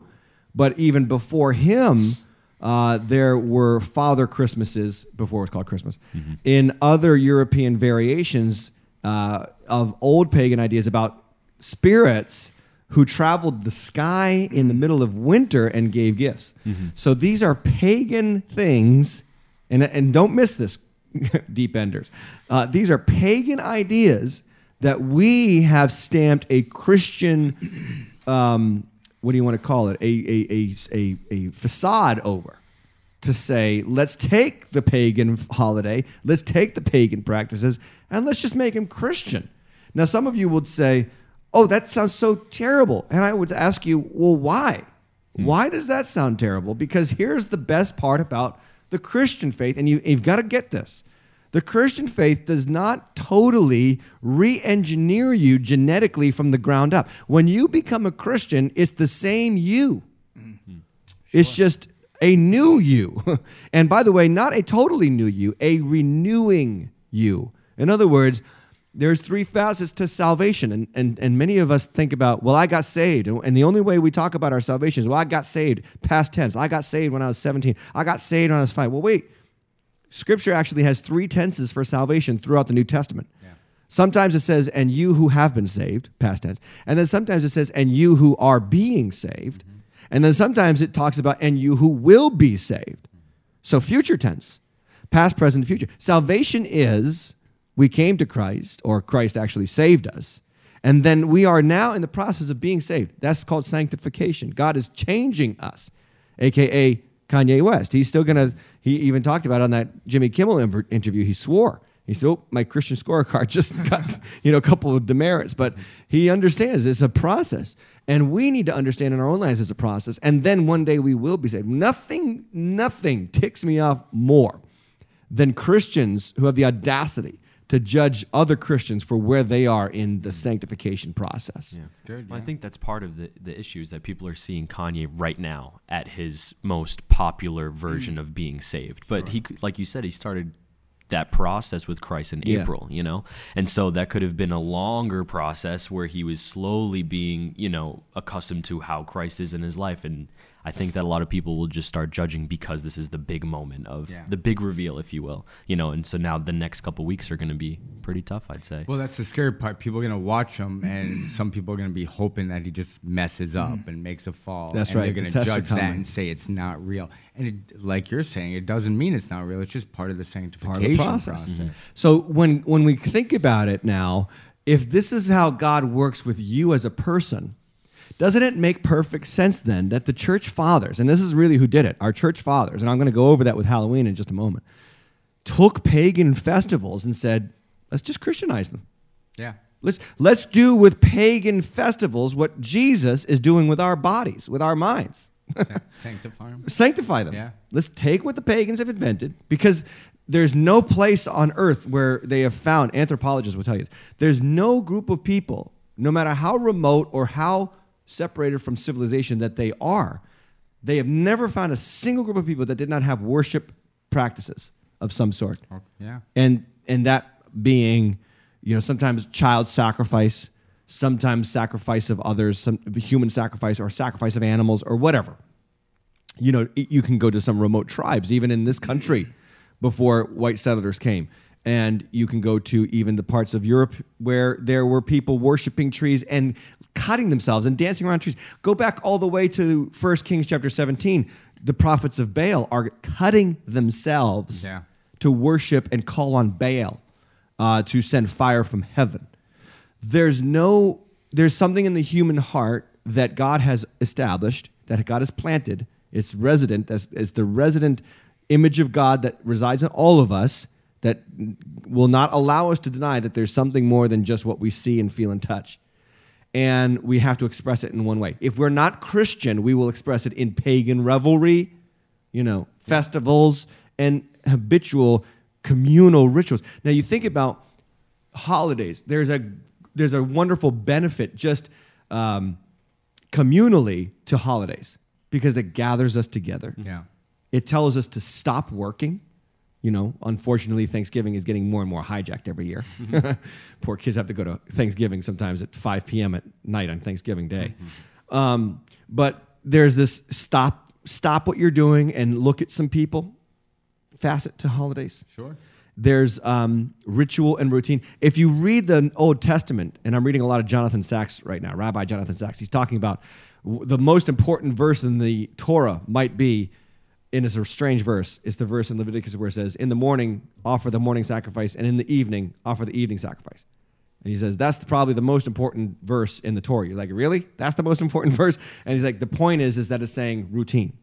Speaker 1: But even before him, uh, there were Father Christmases before it was called Christmas in other European variations uh, of old pagan ideas about spirits who traveled the sky in the middle of winter and gave gifts. So these are pagan things, and, and don't miss this, (laughs) deep enders. Uh, these are pagan ideas that we have stamped a Christian um, what do you want to call it? A, a, a, a, a facade over to say, let's take the pagan holiday, let's take the pagan practices, and let's just make them Christian. Now, some of you would say, oh, that sounds so terrible. And I would ask you, well, why? Hmm. Why does that sound terrible? Because here's the best part about the Christian faith, and you, you've got to get this. The Christian faith does not totally re engineer you genetically from the ground up. When you become a Christian, it's the same you. Mm-hmm. It's just a new you. (laughs) and by the way, not a totally new you, a renewing you. In other words, there's three facets to salvation. And, and, and many of us think about, well, I got saved. And, and the only way we talk about our salvation is, well, I got saved, past tense. I got saved when I was 17. I got saved when I was five. Well, wait. Scripture actually has three tenses for salvation throughout the New Testament. Sometimes it says, and you who have been saved, past tense. And then sometimes it says, and you who are being saved. And then sometimes it talks about, and you who will be saved. So future tense, past, present, future. Salvation is we came to Christ, or Christ actually saved us. And then we are now in the process of being saved. That's called sanctification. God is changing us, aka Kanye West. He's still gonna. He even talked about on that Jimmy Kimmel interview. He swore. He said, "Oh, my Christian scorecard (laughs) just got you know a couple of demerits," but he understands it's a process, and we need to understand in our own lives it's a process. And then one day we will be saved. Nothing, nothing ticks me off more than Christians who have the audacity to judge other Christians for where they are in the mm. sanctification process.
Speaker 3: Yeah, It's good.
Speaker 2: Well, I think that's part of the, the issue is that people are seeing Kanye right now at his most popular version mm. of being saved. But he, c- like you said, he started that process with Christ in
Speaker 1: Yeah.
Speaker 2: April, you know? And so that could have been a longer process where he was slowly being, you know, accustomed to how Christ is in his life. And I think that a lot of people will just start judging because this is the big moment of
Speaker 3: Yeah.
Speaker 2: the big reveal, if you will. You know, and so now the next couple weeks are going to be pretty tough, I'd say.
Speaker 3: Well, that's the scary part. People are gonna watch him, and (clears throat) some people are gonna be hoping that he just messes up mm-hmm. and makes a fall.
Speaker 1: That's
Speaker 3: and
Speaker 1: right.
Speaker 3: They're
Speaker 1: The
Speaker 3: gonna
Speaker 1: tests
Speaker 3: judge that and say it's not real. And it, like you're saying, it doesn't mean it's not real. It's just part of the sanctification part
Speaker 1: of the process.
Speaker 3: process. Mm-hmm. Mm-hmm.
Speaker 1: So when when we think about it now, if this is how God works with you as a person, doesn't it make perfect sense then that the church fathers, and this is really who did it, our church fathers, and I'm going to go over that with Halloween in just a moment, took pagan festivals and said, let's just Christianize them.
Speaker 3: Yeah.
Speaker 1: Let's let's do with pagan festivals what Jesus is doing with our bodies, with our minds. (laughs)
Speaker 3: Sanctify him.
Speaker 1: sanctify them.
Speaker 3: Yeah.
Speaker 1: Let's take what the pagans have invented because there's no place on earth where they have found, anthropologists will tell you, there's no group of people, no matter how remote or how separated from civilization that they are, they have never found a single group of people that did not have worship practices of some sort.
Speaker 3: Oh, yeah.
Speaker 1: And and that being, you know, sometimes child sacrifice, sometimes sacrifice of others, some human sacrifice or sacrifice of animals or whatever you know, it- you can go to some remote tribes, even in this country, before white settlers came. And you can go to even the parts of Europe where there were people worshiping trees and cutting themselves and dancing around trees. Go back all the way to 1 Kings chapter 17. The prophets of Baal are cutting themselves
Speaker 3: Yeah.
Speaker 1: to worship and call on Baal uh, to send fire from heaven there's no there's something in the human heart that God has established that God has planted it's resident as, as the resident image of God that resides in all of us that will not allow us to deny that there's something more than just what we see and feel and touch and we have to express it in one way if we're not Christian we will express it in pagan revelry you know festivals and habitual communal rituals now you think about holidays. There's a there's a wonderful benefit just um, communally to holidays because it gathers us together.
Speaker 3: Yeah.
Speaker 1: It tells us to stop working. You know, unfortunately, Thanksgiving is getting more and more hijacked every year. (laughs) Poor kids have to go to Thanksgiving sometimes at 5 p.m. at night on Thanksgiving Day. Um, but there's this stop stop what you're doing and look at some people facet to holidays
Speaker 3: Sure.
Speaker 1: there's um, ritual and routine. If you read the Old Testament, and I'm reading a lot of Jonathan Sacks right now, Rabbi Jonathan Sacks, he's talking about w- the most important verse in the Torah might be, and it's a strange verse, it's the verse in Leviticus where it says, In the morning, offer the morning sacrifice, and in the evening, offer the evening sacrifice. And he says, That's probably the most important verse in the Torah. You're like, Really? That's the most important (laughs) verse? And he's like, The point is, is that it's saying routine.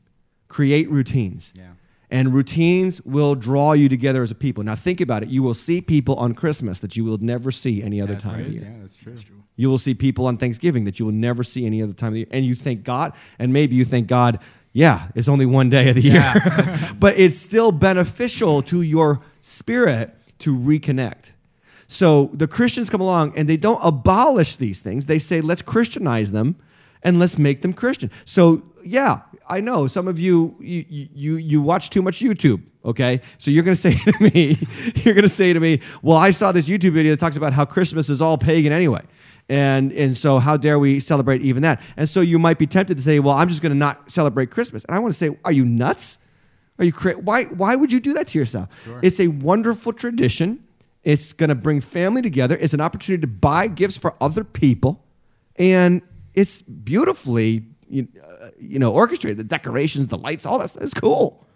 Speaker 1: Create routines.
Speaker 3: Yeah.
Speaker 1: And routines will draw you together as a people. Now think about it. You will see people on Christmas that you will never see any other
Speaker 3: That's
Speaker 1: time
Speaker 3: right.
Speaker 1: of year.
Speaker 3: Yeah, that's true.
Speaker 1: You will see people on Thanksgiving that you will never see any other time of year. And you thank God, and maybe you thank God, yeah, it's only one day of the year. (laughs) (laughs) but it's still beneficial to your spirit to reconnect. So the Christians come along and they don't abolish these things. They say, let's Christianize them and let's make them Christian. So yeah, I know some of you you you you watch too much YouTube. Okay, so you're gonna (laughs) say to me, you're gonna say to me, well, I saw this YouTube video that talks about how Christmas is all pagan anyway. And, and so how dare we celebrate even that? And so you might be tempted to say, well, I'm just going to not celebrate Christmas. And I want to say, are you nuts? Are you cra- why why would you do that to yourself? It's a wonderful tradition. It's going to bring family together. It's an opportunity to buy gifts for other people, and it's beautifully you, uh, you know orchestrated. The decorations, the lights, all that stuff is cool.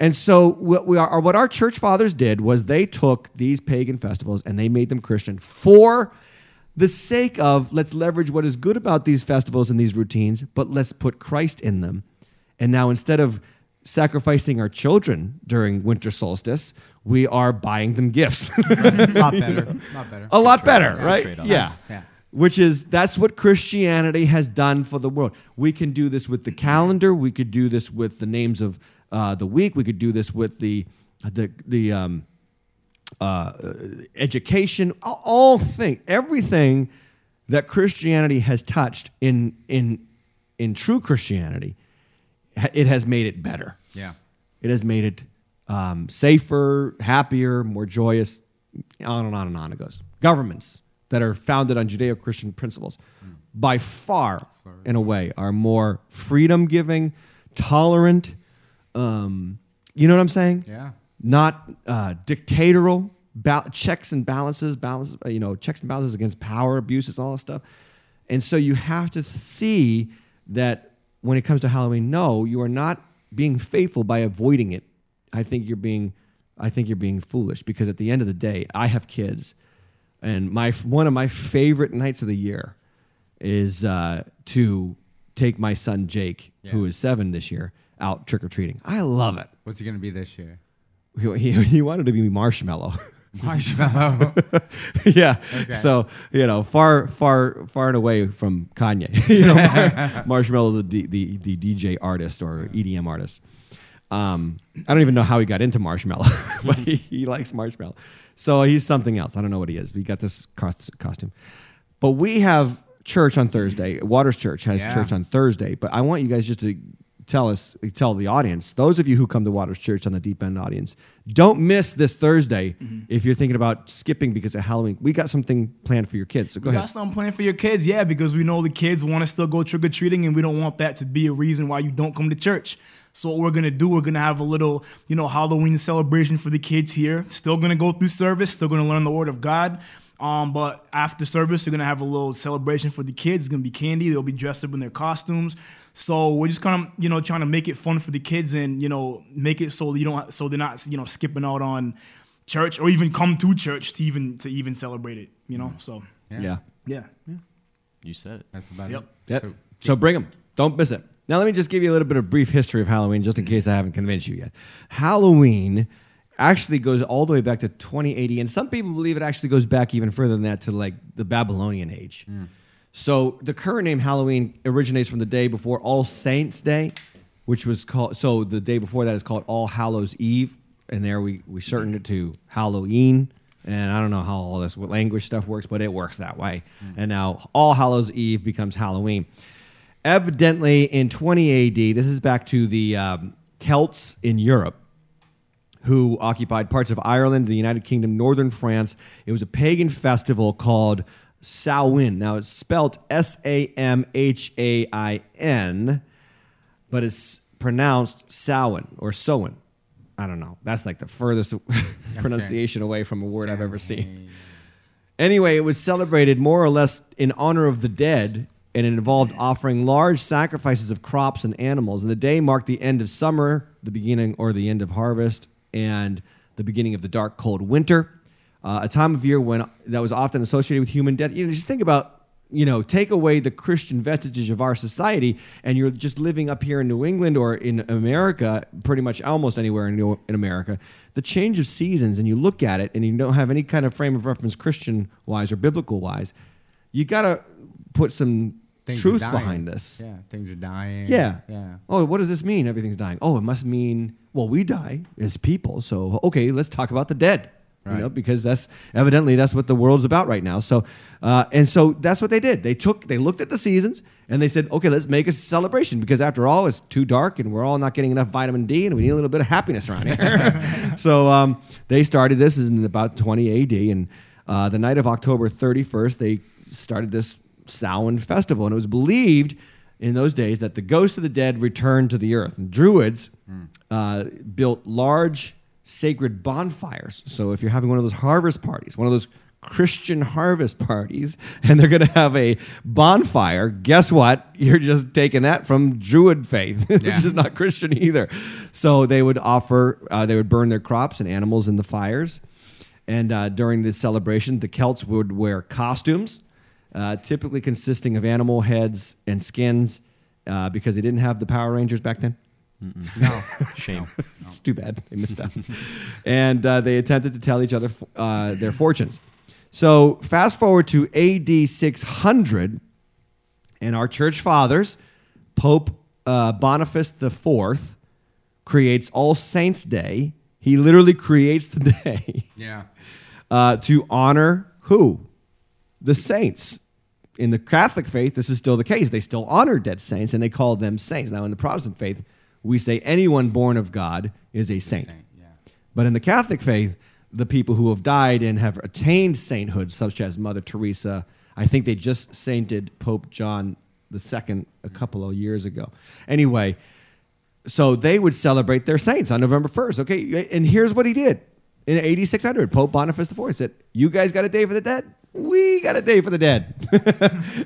Speaker 1: And so what we are, what our church fathers did was they took these pagan festivals and they made them Christian for the sake of let's leverage what is good about these festivals and these routines, but let's put Christ in them. And now instead of sacrificing our children during winter solstice, we are buying them gifts. (laughs)
Speaker 3: A (laughs) lot better. A lot better.
Speaker 1: a lot better, right?
Speaker 2: Trade-off.
Speaker 1: Yeah.
Speaker 3: Yeah.
Speaker 1: Which is that's what Christianity has done for the world. We can do this with the calendar. We could do this with the names of uh, the week. We could do this with the the the um, uh, education. All- All thing, everything that Christianity has touched in in in true Christianity, it has made it better.
Speaker 3: Yeah.
Speaker 1: It has made it um, safer, happier, more joyous. On and on and on it goes. Governments that are founded on Judeo Christian principles, by far, in a way, are more freedom giving tolerant. Um, you know what I'm saying?
Speaker 3: Yeah.
Speaker 1: Not uh, dictatorial. Ba- checks and balances, balance. uh, You know, checks and balances against power abuses, all that stuff. And so you have to see that when it comes to Halloween, no, you are not being faithful by avoiding it. I think you're being, I think you're being foolish because at the end of the day, I have kids, and my one of my favorite nights of the year is uh, to take my son Jake, who
Speaker 3: Yeah.
Speaker 1: is seven this year, out trick or treating. I love it.
Speaker 3: What's he gonna be this year?
Speaker 1: He, (laughs) he, wanted to be marshmello. (laughs)
Speaker 3: Marshmello. (laughs)
Speaker 1: yeah.
Speaker 3: Okay.
Speaker 1: So you know, far, far, far and away from Kanye. you know, Mar- Marshmello, the, the the DJ artist or EDM artist. Um, I don't even know how he got into Marshmello, but he, he likes Marshmello. So he's something else. I don't know what he is. But he got this cos- costume. But we have church on Thursday. Waters Church has
Speaker 3: Yeah.
Speaker 1: church on Thursday. But I want you guys just to tell us, tell the audience, those of you who come to Waters Church on the Deep End audience, don't miss this Thursday if you're thinking about skipping because of Halloween. We got something planned for your kids. So go
Speaker 4: You
Speaker 1: ahead.
Speaker 4: got something planned for your kids, yeah, because we know the kids want to still go trick or treating, and we don't want that to be a reason why you don't come to church. So what we're gonna do, we're gonna have a little, you know, Halloween celebration for the kids here. Still gonna go through service, still gonna learn the Word of God. Um, but after service, they're gonna have a little celebration for the kids. It's gonna be candy. They'll be dressed up in their costumes. So we're just kind of, you know, trying to make it fun for the kids and you know make it so you don't, so they're not, you know, skipping out on church or even come to church to even to even celebrate it. You know, mm. so
Speaker 1: Yeah.
Speaker 4: yeah.
Speaker 2: yeah You said it.
Speaker 3: That's about
Speaker 4: Yep.
Speaker 3: it.
Speaker 1: Yep.
Speaker 3: So,
Speaker 1: So bring them. Don't miss it. Now, let me just give you a little bit of brief history of Halloween, just in case I haven't convinced you yet. Halloween actually goes all the way back to 2080, and some people believe it actually goes back even further than that to like the Babylonian age. Mm. So the current name Halloween originates from the day before All Saints Day, which was called. So the day before that is called All Hallows Eve, and there we we shortened it to Halloween. And I don't know how all this language stuff works, but it works that way. And now All Hallows Eve becomes Halloween. Evidently, in 20 AD, this is back to the um, Celts in Europe who occupied parts of Ireland, the United Kingdom, northern France. It was a pagan festival called Samhain. Now it's spelled S A M H A I N, but it's pronounced Samhain or Sowen. I don't know. That's like the furthest (laughs) pronunciation away from a word I've ever seen. Anyway, it was celebrated more or less in honor of the dead, and it involved offering large sacrifices of crops and animals. And the day marked the end of summer, the beginning or the end of harvest, and the beginning of the dark, cold winter. Uh, a time of year when that was often associated with human death. You know, just think about you know, take away the Christian vestiges of our society, and you're just living up here in New England or in America, pretty much almost anywhere in, New, in America. The change of seasons, and you look at it, and you don't have any kind of frame of reference, Christian wise or biblical wise. You got to put some
Speaker 3: things
Speaker 1: truth behind this.
Speaker 3: Yeah, things are dying.
Speaker 1: Yeah.
Speaker 3: Yeah.
Speaker 1: Oh, what does this mean? Everything's dying. Oh, it must mean well, we die as people. So okay, let's talk about the dead. You know, because that's evidently that's what the world's about right now. So, uh, and so that's what they did. They took, they looked at the seasons, and they said, okay, let's make a celebration because after all, it's too dark, and we're all not getting enough vitamin D, and we need a little bit of happiness around here. (laughs) so um, they started this in about 20 AD, and uh, the night of October 31st, they started this Samhain festival, and it was believed in those days that the ghosts of the dead returned to the earth. And Druids uh, built large sacred bonfires. So if you're having one of those harvest parties, one of those Christian harvest (laughs) parties, and they're going to have a bonfire, guess what? You're just taking that from Druid faith, (laughs) which
Speaker 3: Yeah.
Speaker 1: is not Christian either. So they would offer, uh, they would burn their crops and animals in the fires. And uh, during this celebration, the Celts would wear costumes, uh, typically consisting of animal heads and skins, uh, because they didn't have the Power Rangers back then.
Speaker 3: No.
Speaker 2: Shame.
Speaker 1: It's too bad they missed out. and uh, they attempted to tell each other uh, their fortunes. So fast forward to AD 600, and our church fathers, Pope uh, Boniface IV, creates All Saints Day. He literally creates the day
Speaker 3: yeah. (laughs)
Speaker 1: uh, to honor who? The saints. In the Catholic faith, this is still the case. They still honor dead saints and they call them saints. Now, in the Protestant faith, we say anyone born of God is a saint.
Speaker 3: Saint, yeah.
Speaker 1: But in the Catholic faith, the people who have died and have attained sainthood, such as Mother Teresa, I think they just sainted Pope John II a couple of years ago. Anyway, so they would celebrate their saints on November 1st. Okay. And here's what he did in 8600. Pope Boniface IV said, You guys got a day for the dead? We got a day for the dead.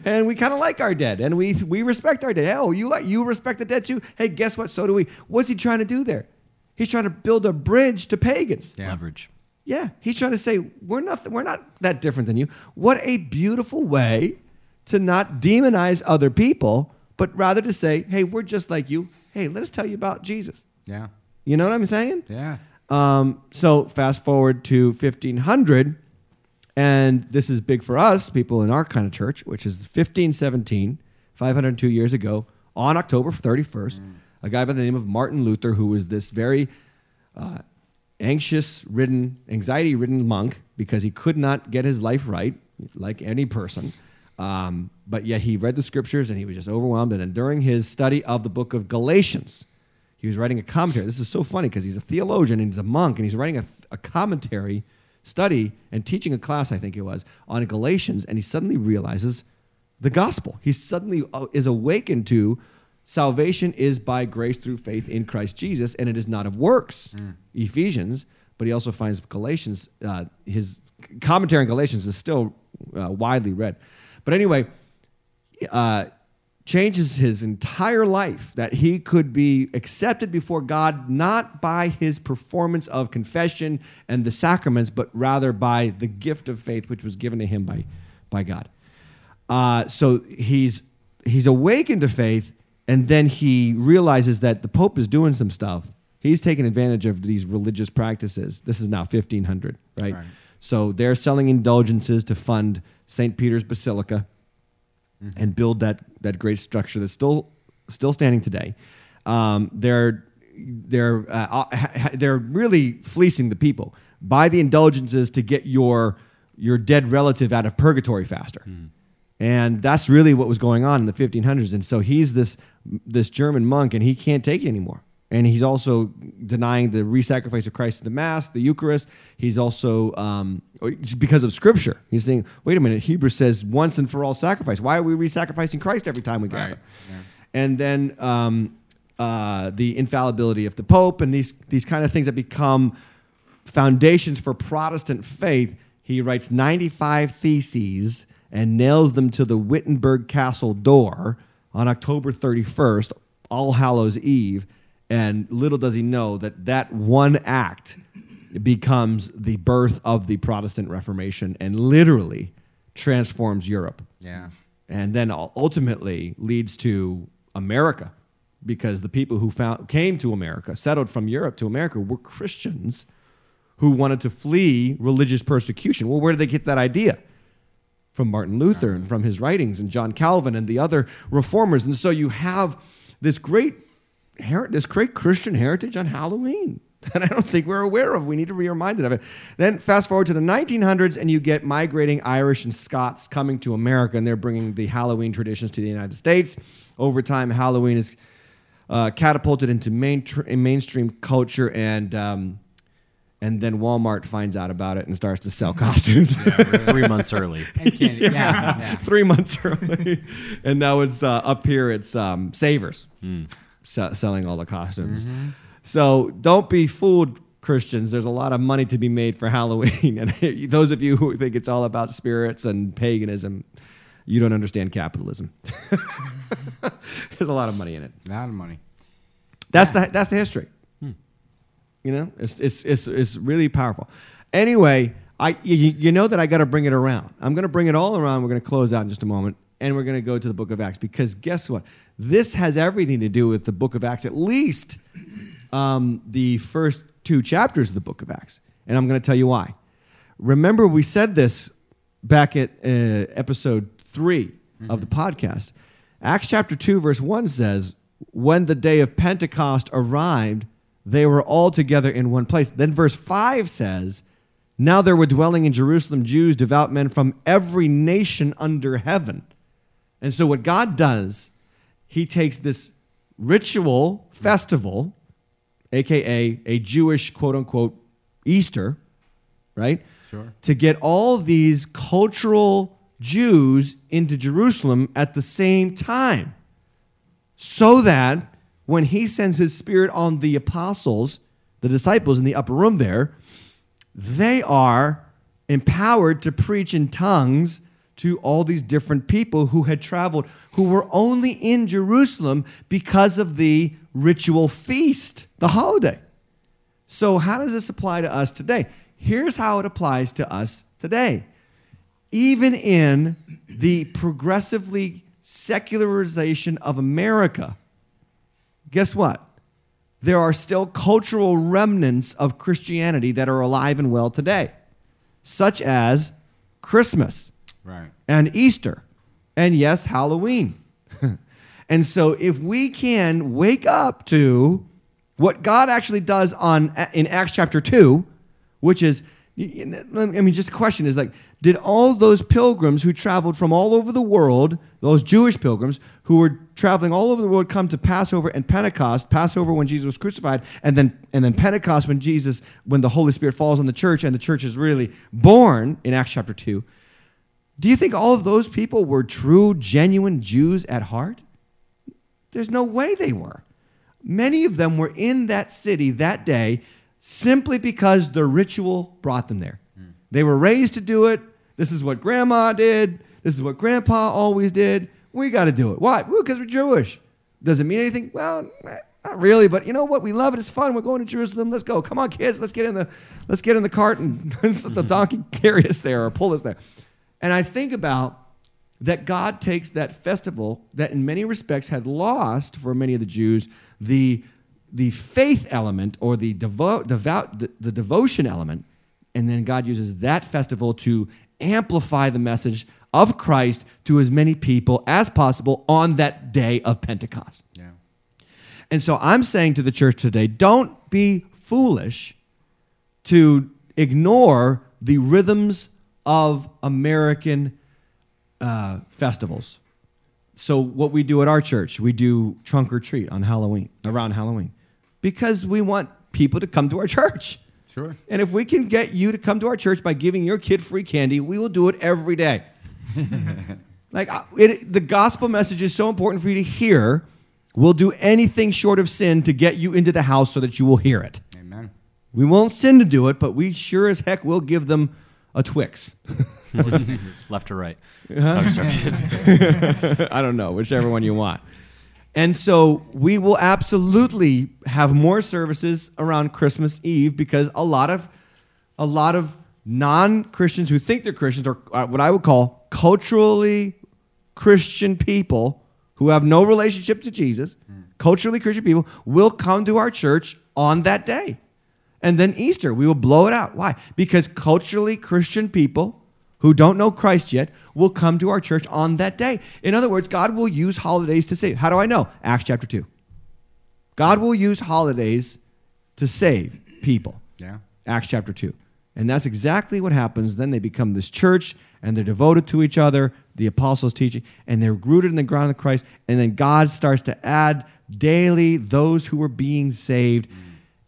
Speaker 1: (laughs) and we kind of like our dead and we, we respect our dead. Oh, you like you respect the dead too? Hey, guess what? So do we. What's he trying to do there? He's trying to build a bridge to pagans.
Speaker 3: Yeah.
Speaker 2: Leverage.
Speaker 1: Yeah, he's trying to say we're not we're not that different than you. What a beautiful way to not demonize other people, but rather to say, "Hey, we're just like you. Hey, let us tell you about Jesus."
Speaker 3: Yeah.
Speaker 1: You know what I'm saying?
Speaker 3: Yeah.
Speaker 1: Um, so fast forward to 1500, and this is big for us, people in our kind of church, which is 1517, 502 years ago, on October 31st, a guy by the name of Martin Luther, who was this very uh, anxious ridden, anxiety ridden monk because he could not get his life right, like any person. Um, but yet he read the scriptures and he was just overwhelmed. And then during his study of the book of Galatians, he was writing a commentary. This is so funny because he's a theologian and he's a monk and he's writing a, a commentary study and teaching a class, I think it was, on Galatians. And he suddenly realizes the gospel. He suddenly uh, is awakened to salvation is by grace through faith in Christ Jesus, and it is not of works. Ephesians, but he also finds Galatians. Uh, his commentary on Galatians is still uh, widely read. But anyway, uh, changes his entire life that he could be accepted before God not by his performance of confession and the sacraments, but rather by the gift of faith which was given to him by, by God. Uh, so he's he's awakened to faith, and then he realizes that the Pope is doing some stuff. He's taking advantage of these religious practices. This is now 1500, right?
Speaker 3: Right.
Speaker 1: So they're selling indulgences to fund St. Peter's Basilica and build that that great structure that's still still standing today. Um, they're they're uh, ha- they're really fleecing the people buy the indulgences to get your your dead relative out of purgatory faster. And that's really what was going on in the 1500s. And so he's this this German monk, and he can't take it anymore. And he's also denying the re-sacrifice of Christ in the Mass, the Eucharist. He's also um, because of Scripture. He's saying, "Wait a minute, Hebrews says once and for all sacrifice. Why are we re-sacrificing Christ every time we gather?"
Speaker 3: Right, yeah.
Speaker 1: And then um, uh, the infallibility of the Pope, and these these kind of things that become foundations for Protestant faith. He writes 95 theses and nails them to the Wittenberg Castle door on October 31st, All Hallows Eve. And little does he know that that one act becomes the birth of the Protestant Reformation and literally transforms Europe
Speaker 3: Yeah.
Speaker 1: and then ultimately leads to America because the people who found, came to America, settled from Europe to America, were Christians who wanted to flee religious persecution. Well, where did they get that idea? From Martin Luther and uh-huh. from his writings and John Calvin and the other reformers. And so you have this great, her- this great Christian heritage on Halloween (laughs) that I don't think we're aware of. We need to be reminded of it. Then fast forward to the 1900s, and you get migrating Irish and Scots coming to America, and they're bringing the Halloween traditions to the United States. Over time, Halloween is uh, catapulted into main tr- mainstream culture, and um, and then Walmart finds out about it and starts to sell (laughs) costumes.
Speaker 2: Three months early. (laughs)
Speaker 3: And yeah. yeah.
Speaker 1: Three months early, and now it's uh, up here. It's um, Savers se- selling all the costumes. Mm-hmm. So don't be fooled, Christians. There's a lot of money to be made for Halloween, (laughs) and (laughs) those of you who think it's all about spirits and paganism, you don't understand capitalism. (laughs) There's a lot of money in it.
Speaker 3: A lot of money.
Speaker 1: That's the that's the history. Hmm. You know, it's it's it's it's really powerful. Anyway, I you, you know that I got to bring it around. I'm going to bring it all around. We're going to close out in just a moment, and we're going to go to the Book of Acts because guess what? This has everything to do with the Book of Acts. At least um, the first two chapters of the Book of Acts, and I'm going to tell you why. Remember, we said this back at uh, episode 3 of the podcast. Acts chapter 2, verse 1 says, When the day of Pentecost arrived, they were all together in one place. Then verse 5 says, Now there were dwelling in Jerusalem Jews, devout men from every nation under heaven. And so, what God does, He takes this ritual festival, aka a Jewish quote unquote Easter, right?
Speaker 3: Sure.
Speaker 1: To get all these cultural Jews into Jerusalem at the same time so that when he sends his spirit on the apostles, the disciples in the upper room there, they are empowered to preach in tongues to all these different people who had traveled, who were only in Jerusalem because of the ritual feast, the holiday. So, how does this apply to us today? Here's how it applies to us today. Even in the progressively secularization of America, guess what? There are still cultural remnants of Christianity that are alive and well today, such as Christmas
Speaker 3: Right.
Speaker 1: and Easter, and yes, Halloween. (laughs) and so, if we can wake up to what God actually does on in Acts chapter two, which is, I mean, just a question is like, did all those pilgrims who traveled from all over the world, those Jewish pilgrims who were traveling all over the world, come to Passover and Pentecost? Passover when Jesus was crucified, and then and then Pentecost when Jesus, when the Holy Spirit falls on the church and the church is really born in Acts chapter two. Do you think all of those people were true, genuine Jews at heart? There's no way they were. Many of them were in that city that day simply because the ritual brought them there. They were raised to do it. This is what grandma did. This is what grandpa always did. We got to do it. Why? Because we're Jewish. Does it mean anything? Well, eh, not really. But you know what? We love it. It's fun. We're going to Jerusalem. Let's go. Come on, kids. Let's get in the let's get in the cart and (laughs) let the donkey carry us there or pull us there. And I think about that God takes that festival that in many respects had lost for many of the Jews the, the faith element or the, devo- devout, the, the devotion element, and then God uses that festival to amplify the message of Christ to as many people as possible on that day of Pentecost.
Speaker 3: Yeah.
Speaker 1: And so I'm saying to the church today don't be foolish to ignore the rhythms of American uh, festivals. So, what we do at our church, we do trunk or treat on Halloween, around Halloween, because we want people to come to our church.
Speaker 3: Sure.
Speaker 1: And if we can get you to come to our church by giving your kid free candy, we will do it every day. (laughs) like it, the gospel message is so important for you to hear. We'll do anything short of sin to get you into the house so that you will hear it.
Speaker 3: Amen.
Speaker 1: We won't sin to do it, but we sure as heck will give them a Twix. (laughs)
Speaker 2: Left or right? Sorry. (laughs)
Speaker 1: I don't know, whichever one you want. And so we will absolutely have more services around Christmas Eve because a lot of a lot of non-Christians who think they're Christians or uh, what I would call culturally Christian people who have no relationship to Jesus, culturally Christian people will come to our church on that day. And then Easter, we will blow it out. Why? Because culturally Christian people who don't know Christ yet will come to our church on that day. In other words, God will use holidays to save. How do I know? Acts chapter 2. God will use holidays to save people.
Speaker 3: Yeah.
Speaker 1: Acts chapter 2. And that's exactly what happens. Then they become this church and they're devoted to each other, the apostles' teaching, and they're rooted in the ground of Christ. And then God starts to add daily those who are being saved.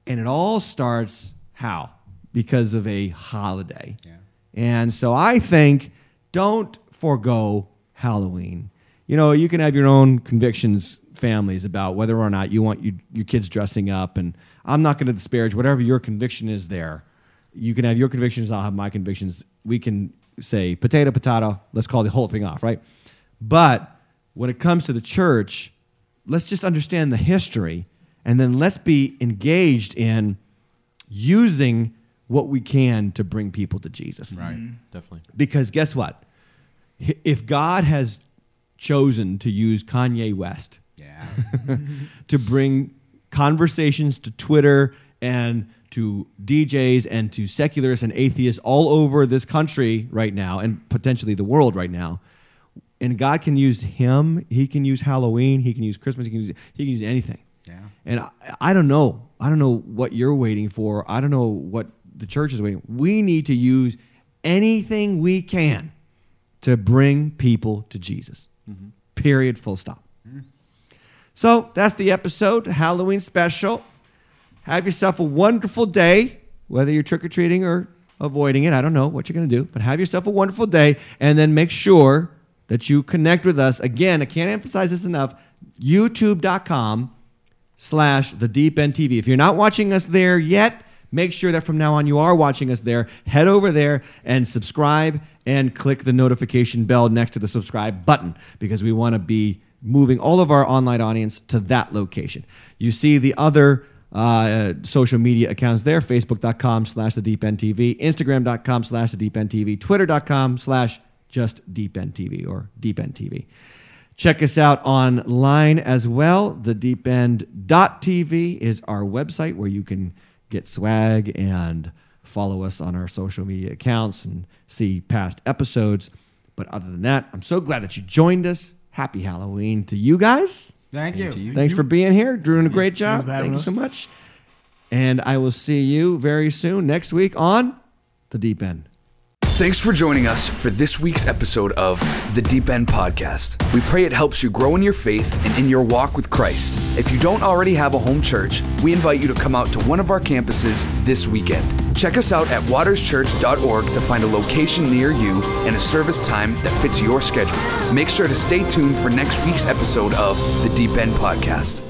Speaker 1: And it all starts how? Because of a holiday.
Speaker 3: Yeah.
Speaker 1: And so I think don't forego Halloween. You know, you can have your own convictions, families, about whether or not you want you, your kids dressing up. And I'm not going to disparage whatever your conviction is there. You can have your convictions, I'll have my convictions. We can say potato, potato, let's call the whole thing off, right? But when it comes to the church, let's just understand the history and then let's be engaged in using what we can to bring people to Jesus.
Speaker 3: Right. Mm-hmm. Mm-hmm.
Speaker 2: Definitely.
Speaker 1: Because guess what? If God has chosen to use Kanye West
Speaker 3: Yeah. (laughs)
Speaker 1: to bring conversations to Twitter and to DJs and to secularists and atheists all over this country right now and potentially the world right now. And God can use him, he can use Halloween, he can use Christmas, he can use he can use anything. And I, I don't know. I don't know what you're waiting for. I don't know what the church is waiting. We need to use anything we can to bring people to Jesus. Mm-hmm. Period. Full stop. Mm-hmm. So that's the episode, Halloween special. Have yourself a wonderful day, whether you're trick or treating or avoiding it. I don't know what you're going to do, but have yourself a wonderful day and then make sure that you connect with us. Again, I can't emphasize this enough. YouTube.com slash the Deep End TV. If you're not watching us there yet, make sure that from now on you are watching us there. Head over there and subscribe and click the notification bell next to the subscribe button because we want to be moving all of our online audience to that location. You see the other uh, social media accounts there facebook.com slash the deep end tv instagram.com slash the deep end tv twitter.com slash just deep end tv or deep end tv check us out online as well the deep end.tv is our website where you can get swag and follow us on our social media accounts and see past episodes but other than that i'm so glad that you joined us happy halloween to you guys
Speaker 3: Thank you.
Speaker 1: Thanks for being here. Drew Doing a great job.
Speaker 4: for
Speaker 1: Thank you so much. And I will see you very soon next week on The Deep End.
Speaker 6: Thanks for joining us for this week's episode of the Deep End Podcast. We pray it helps you grow in your faith and in your walk with Christ. If you don't already have a home church, we invite you to come out to one of our campuses this weekend. Check us out at waterschurch.org to find a location near you and a service time that fits your schedule. Make sure to stay tuned for next week's episode of the Deep End Podcast.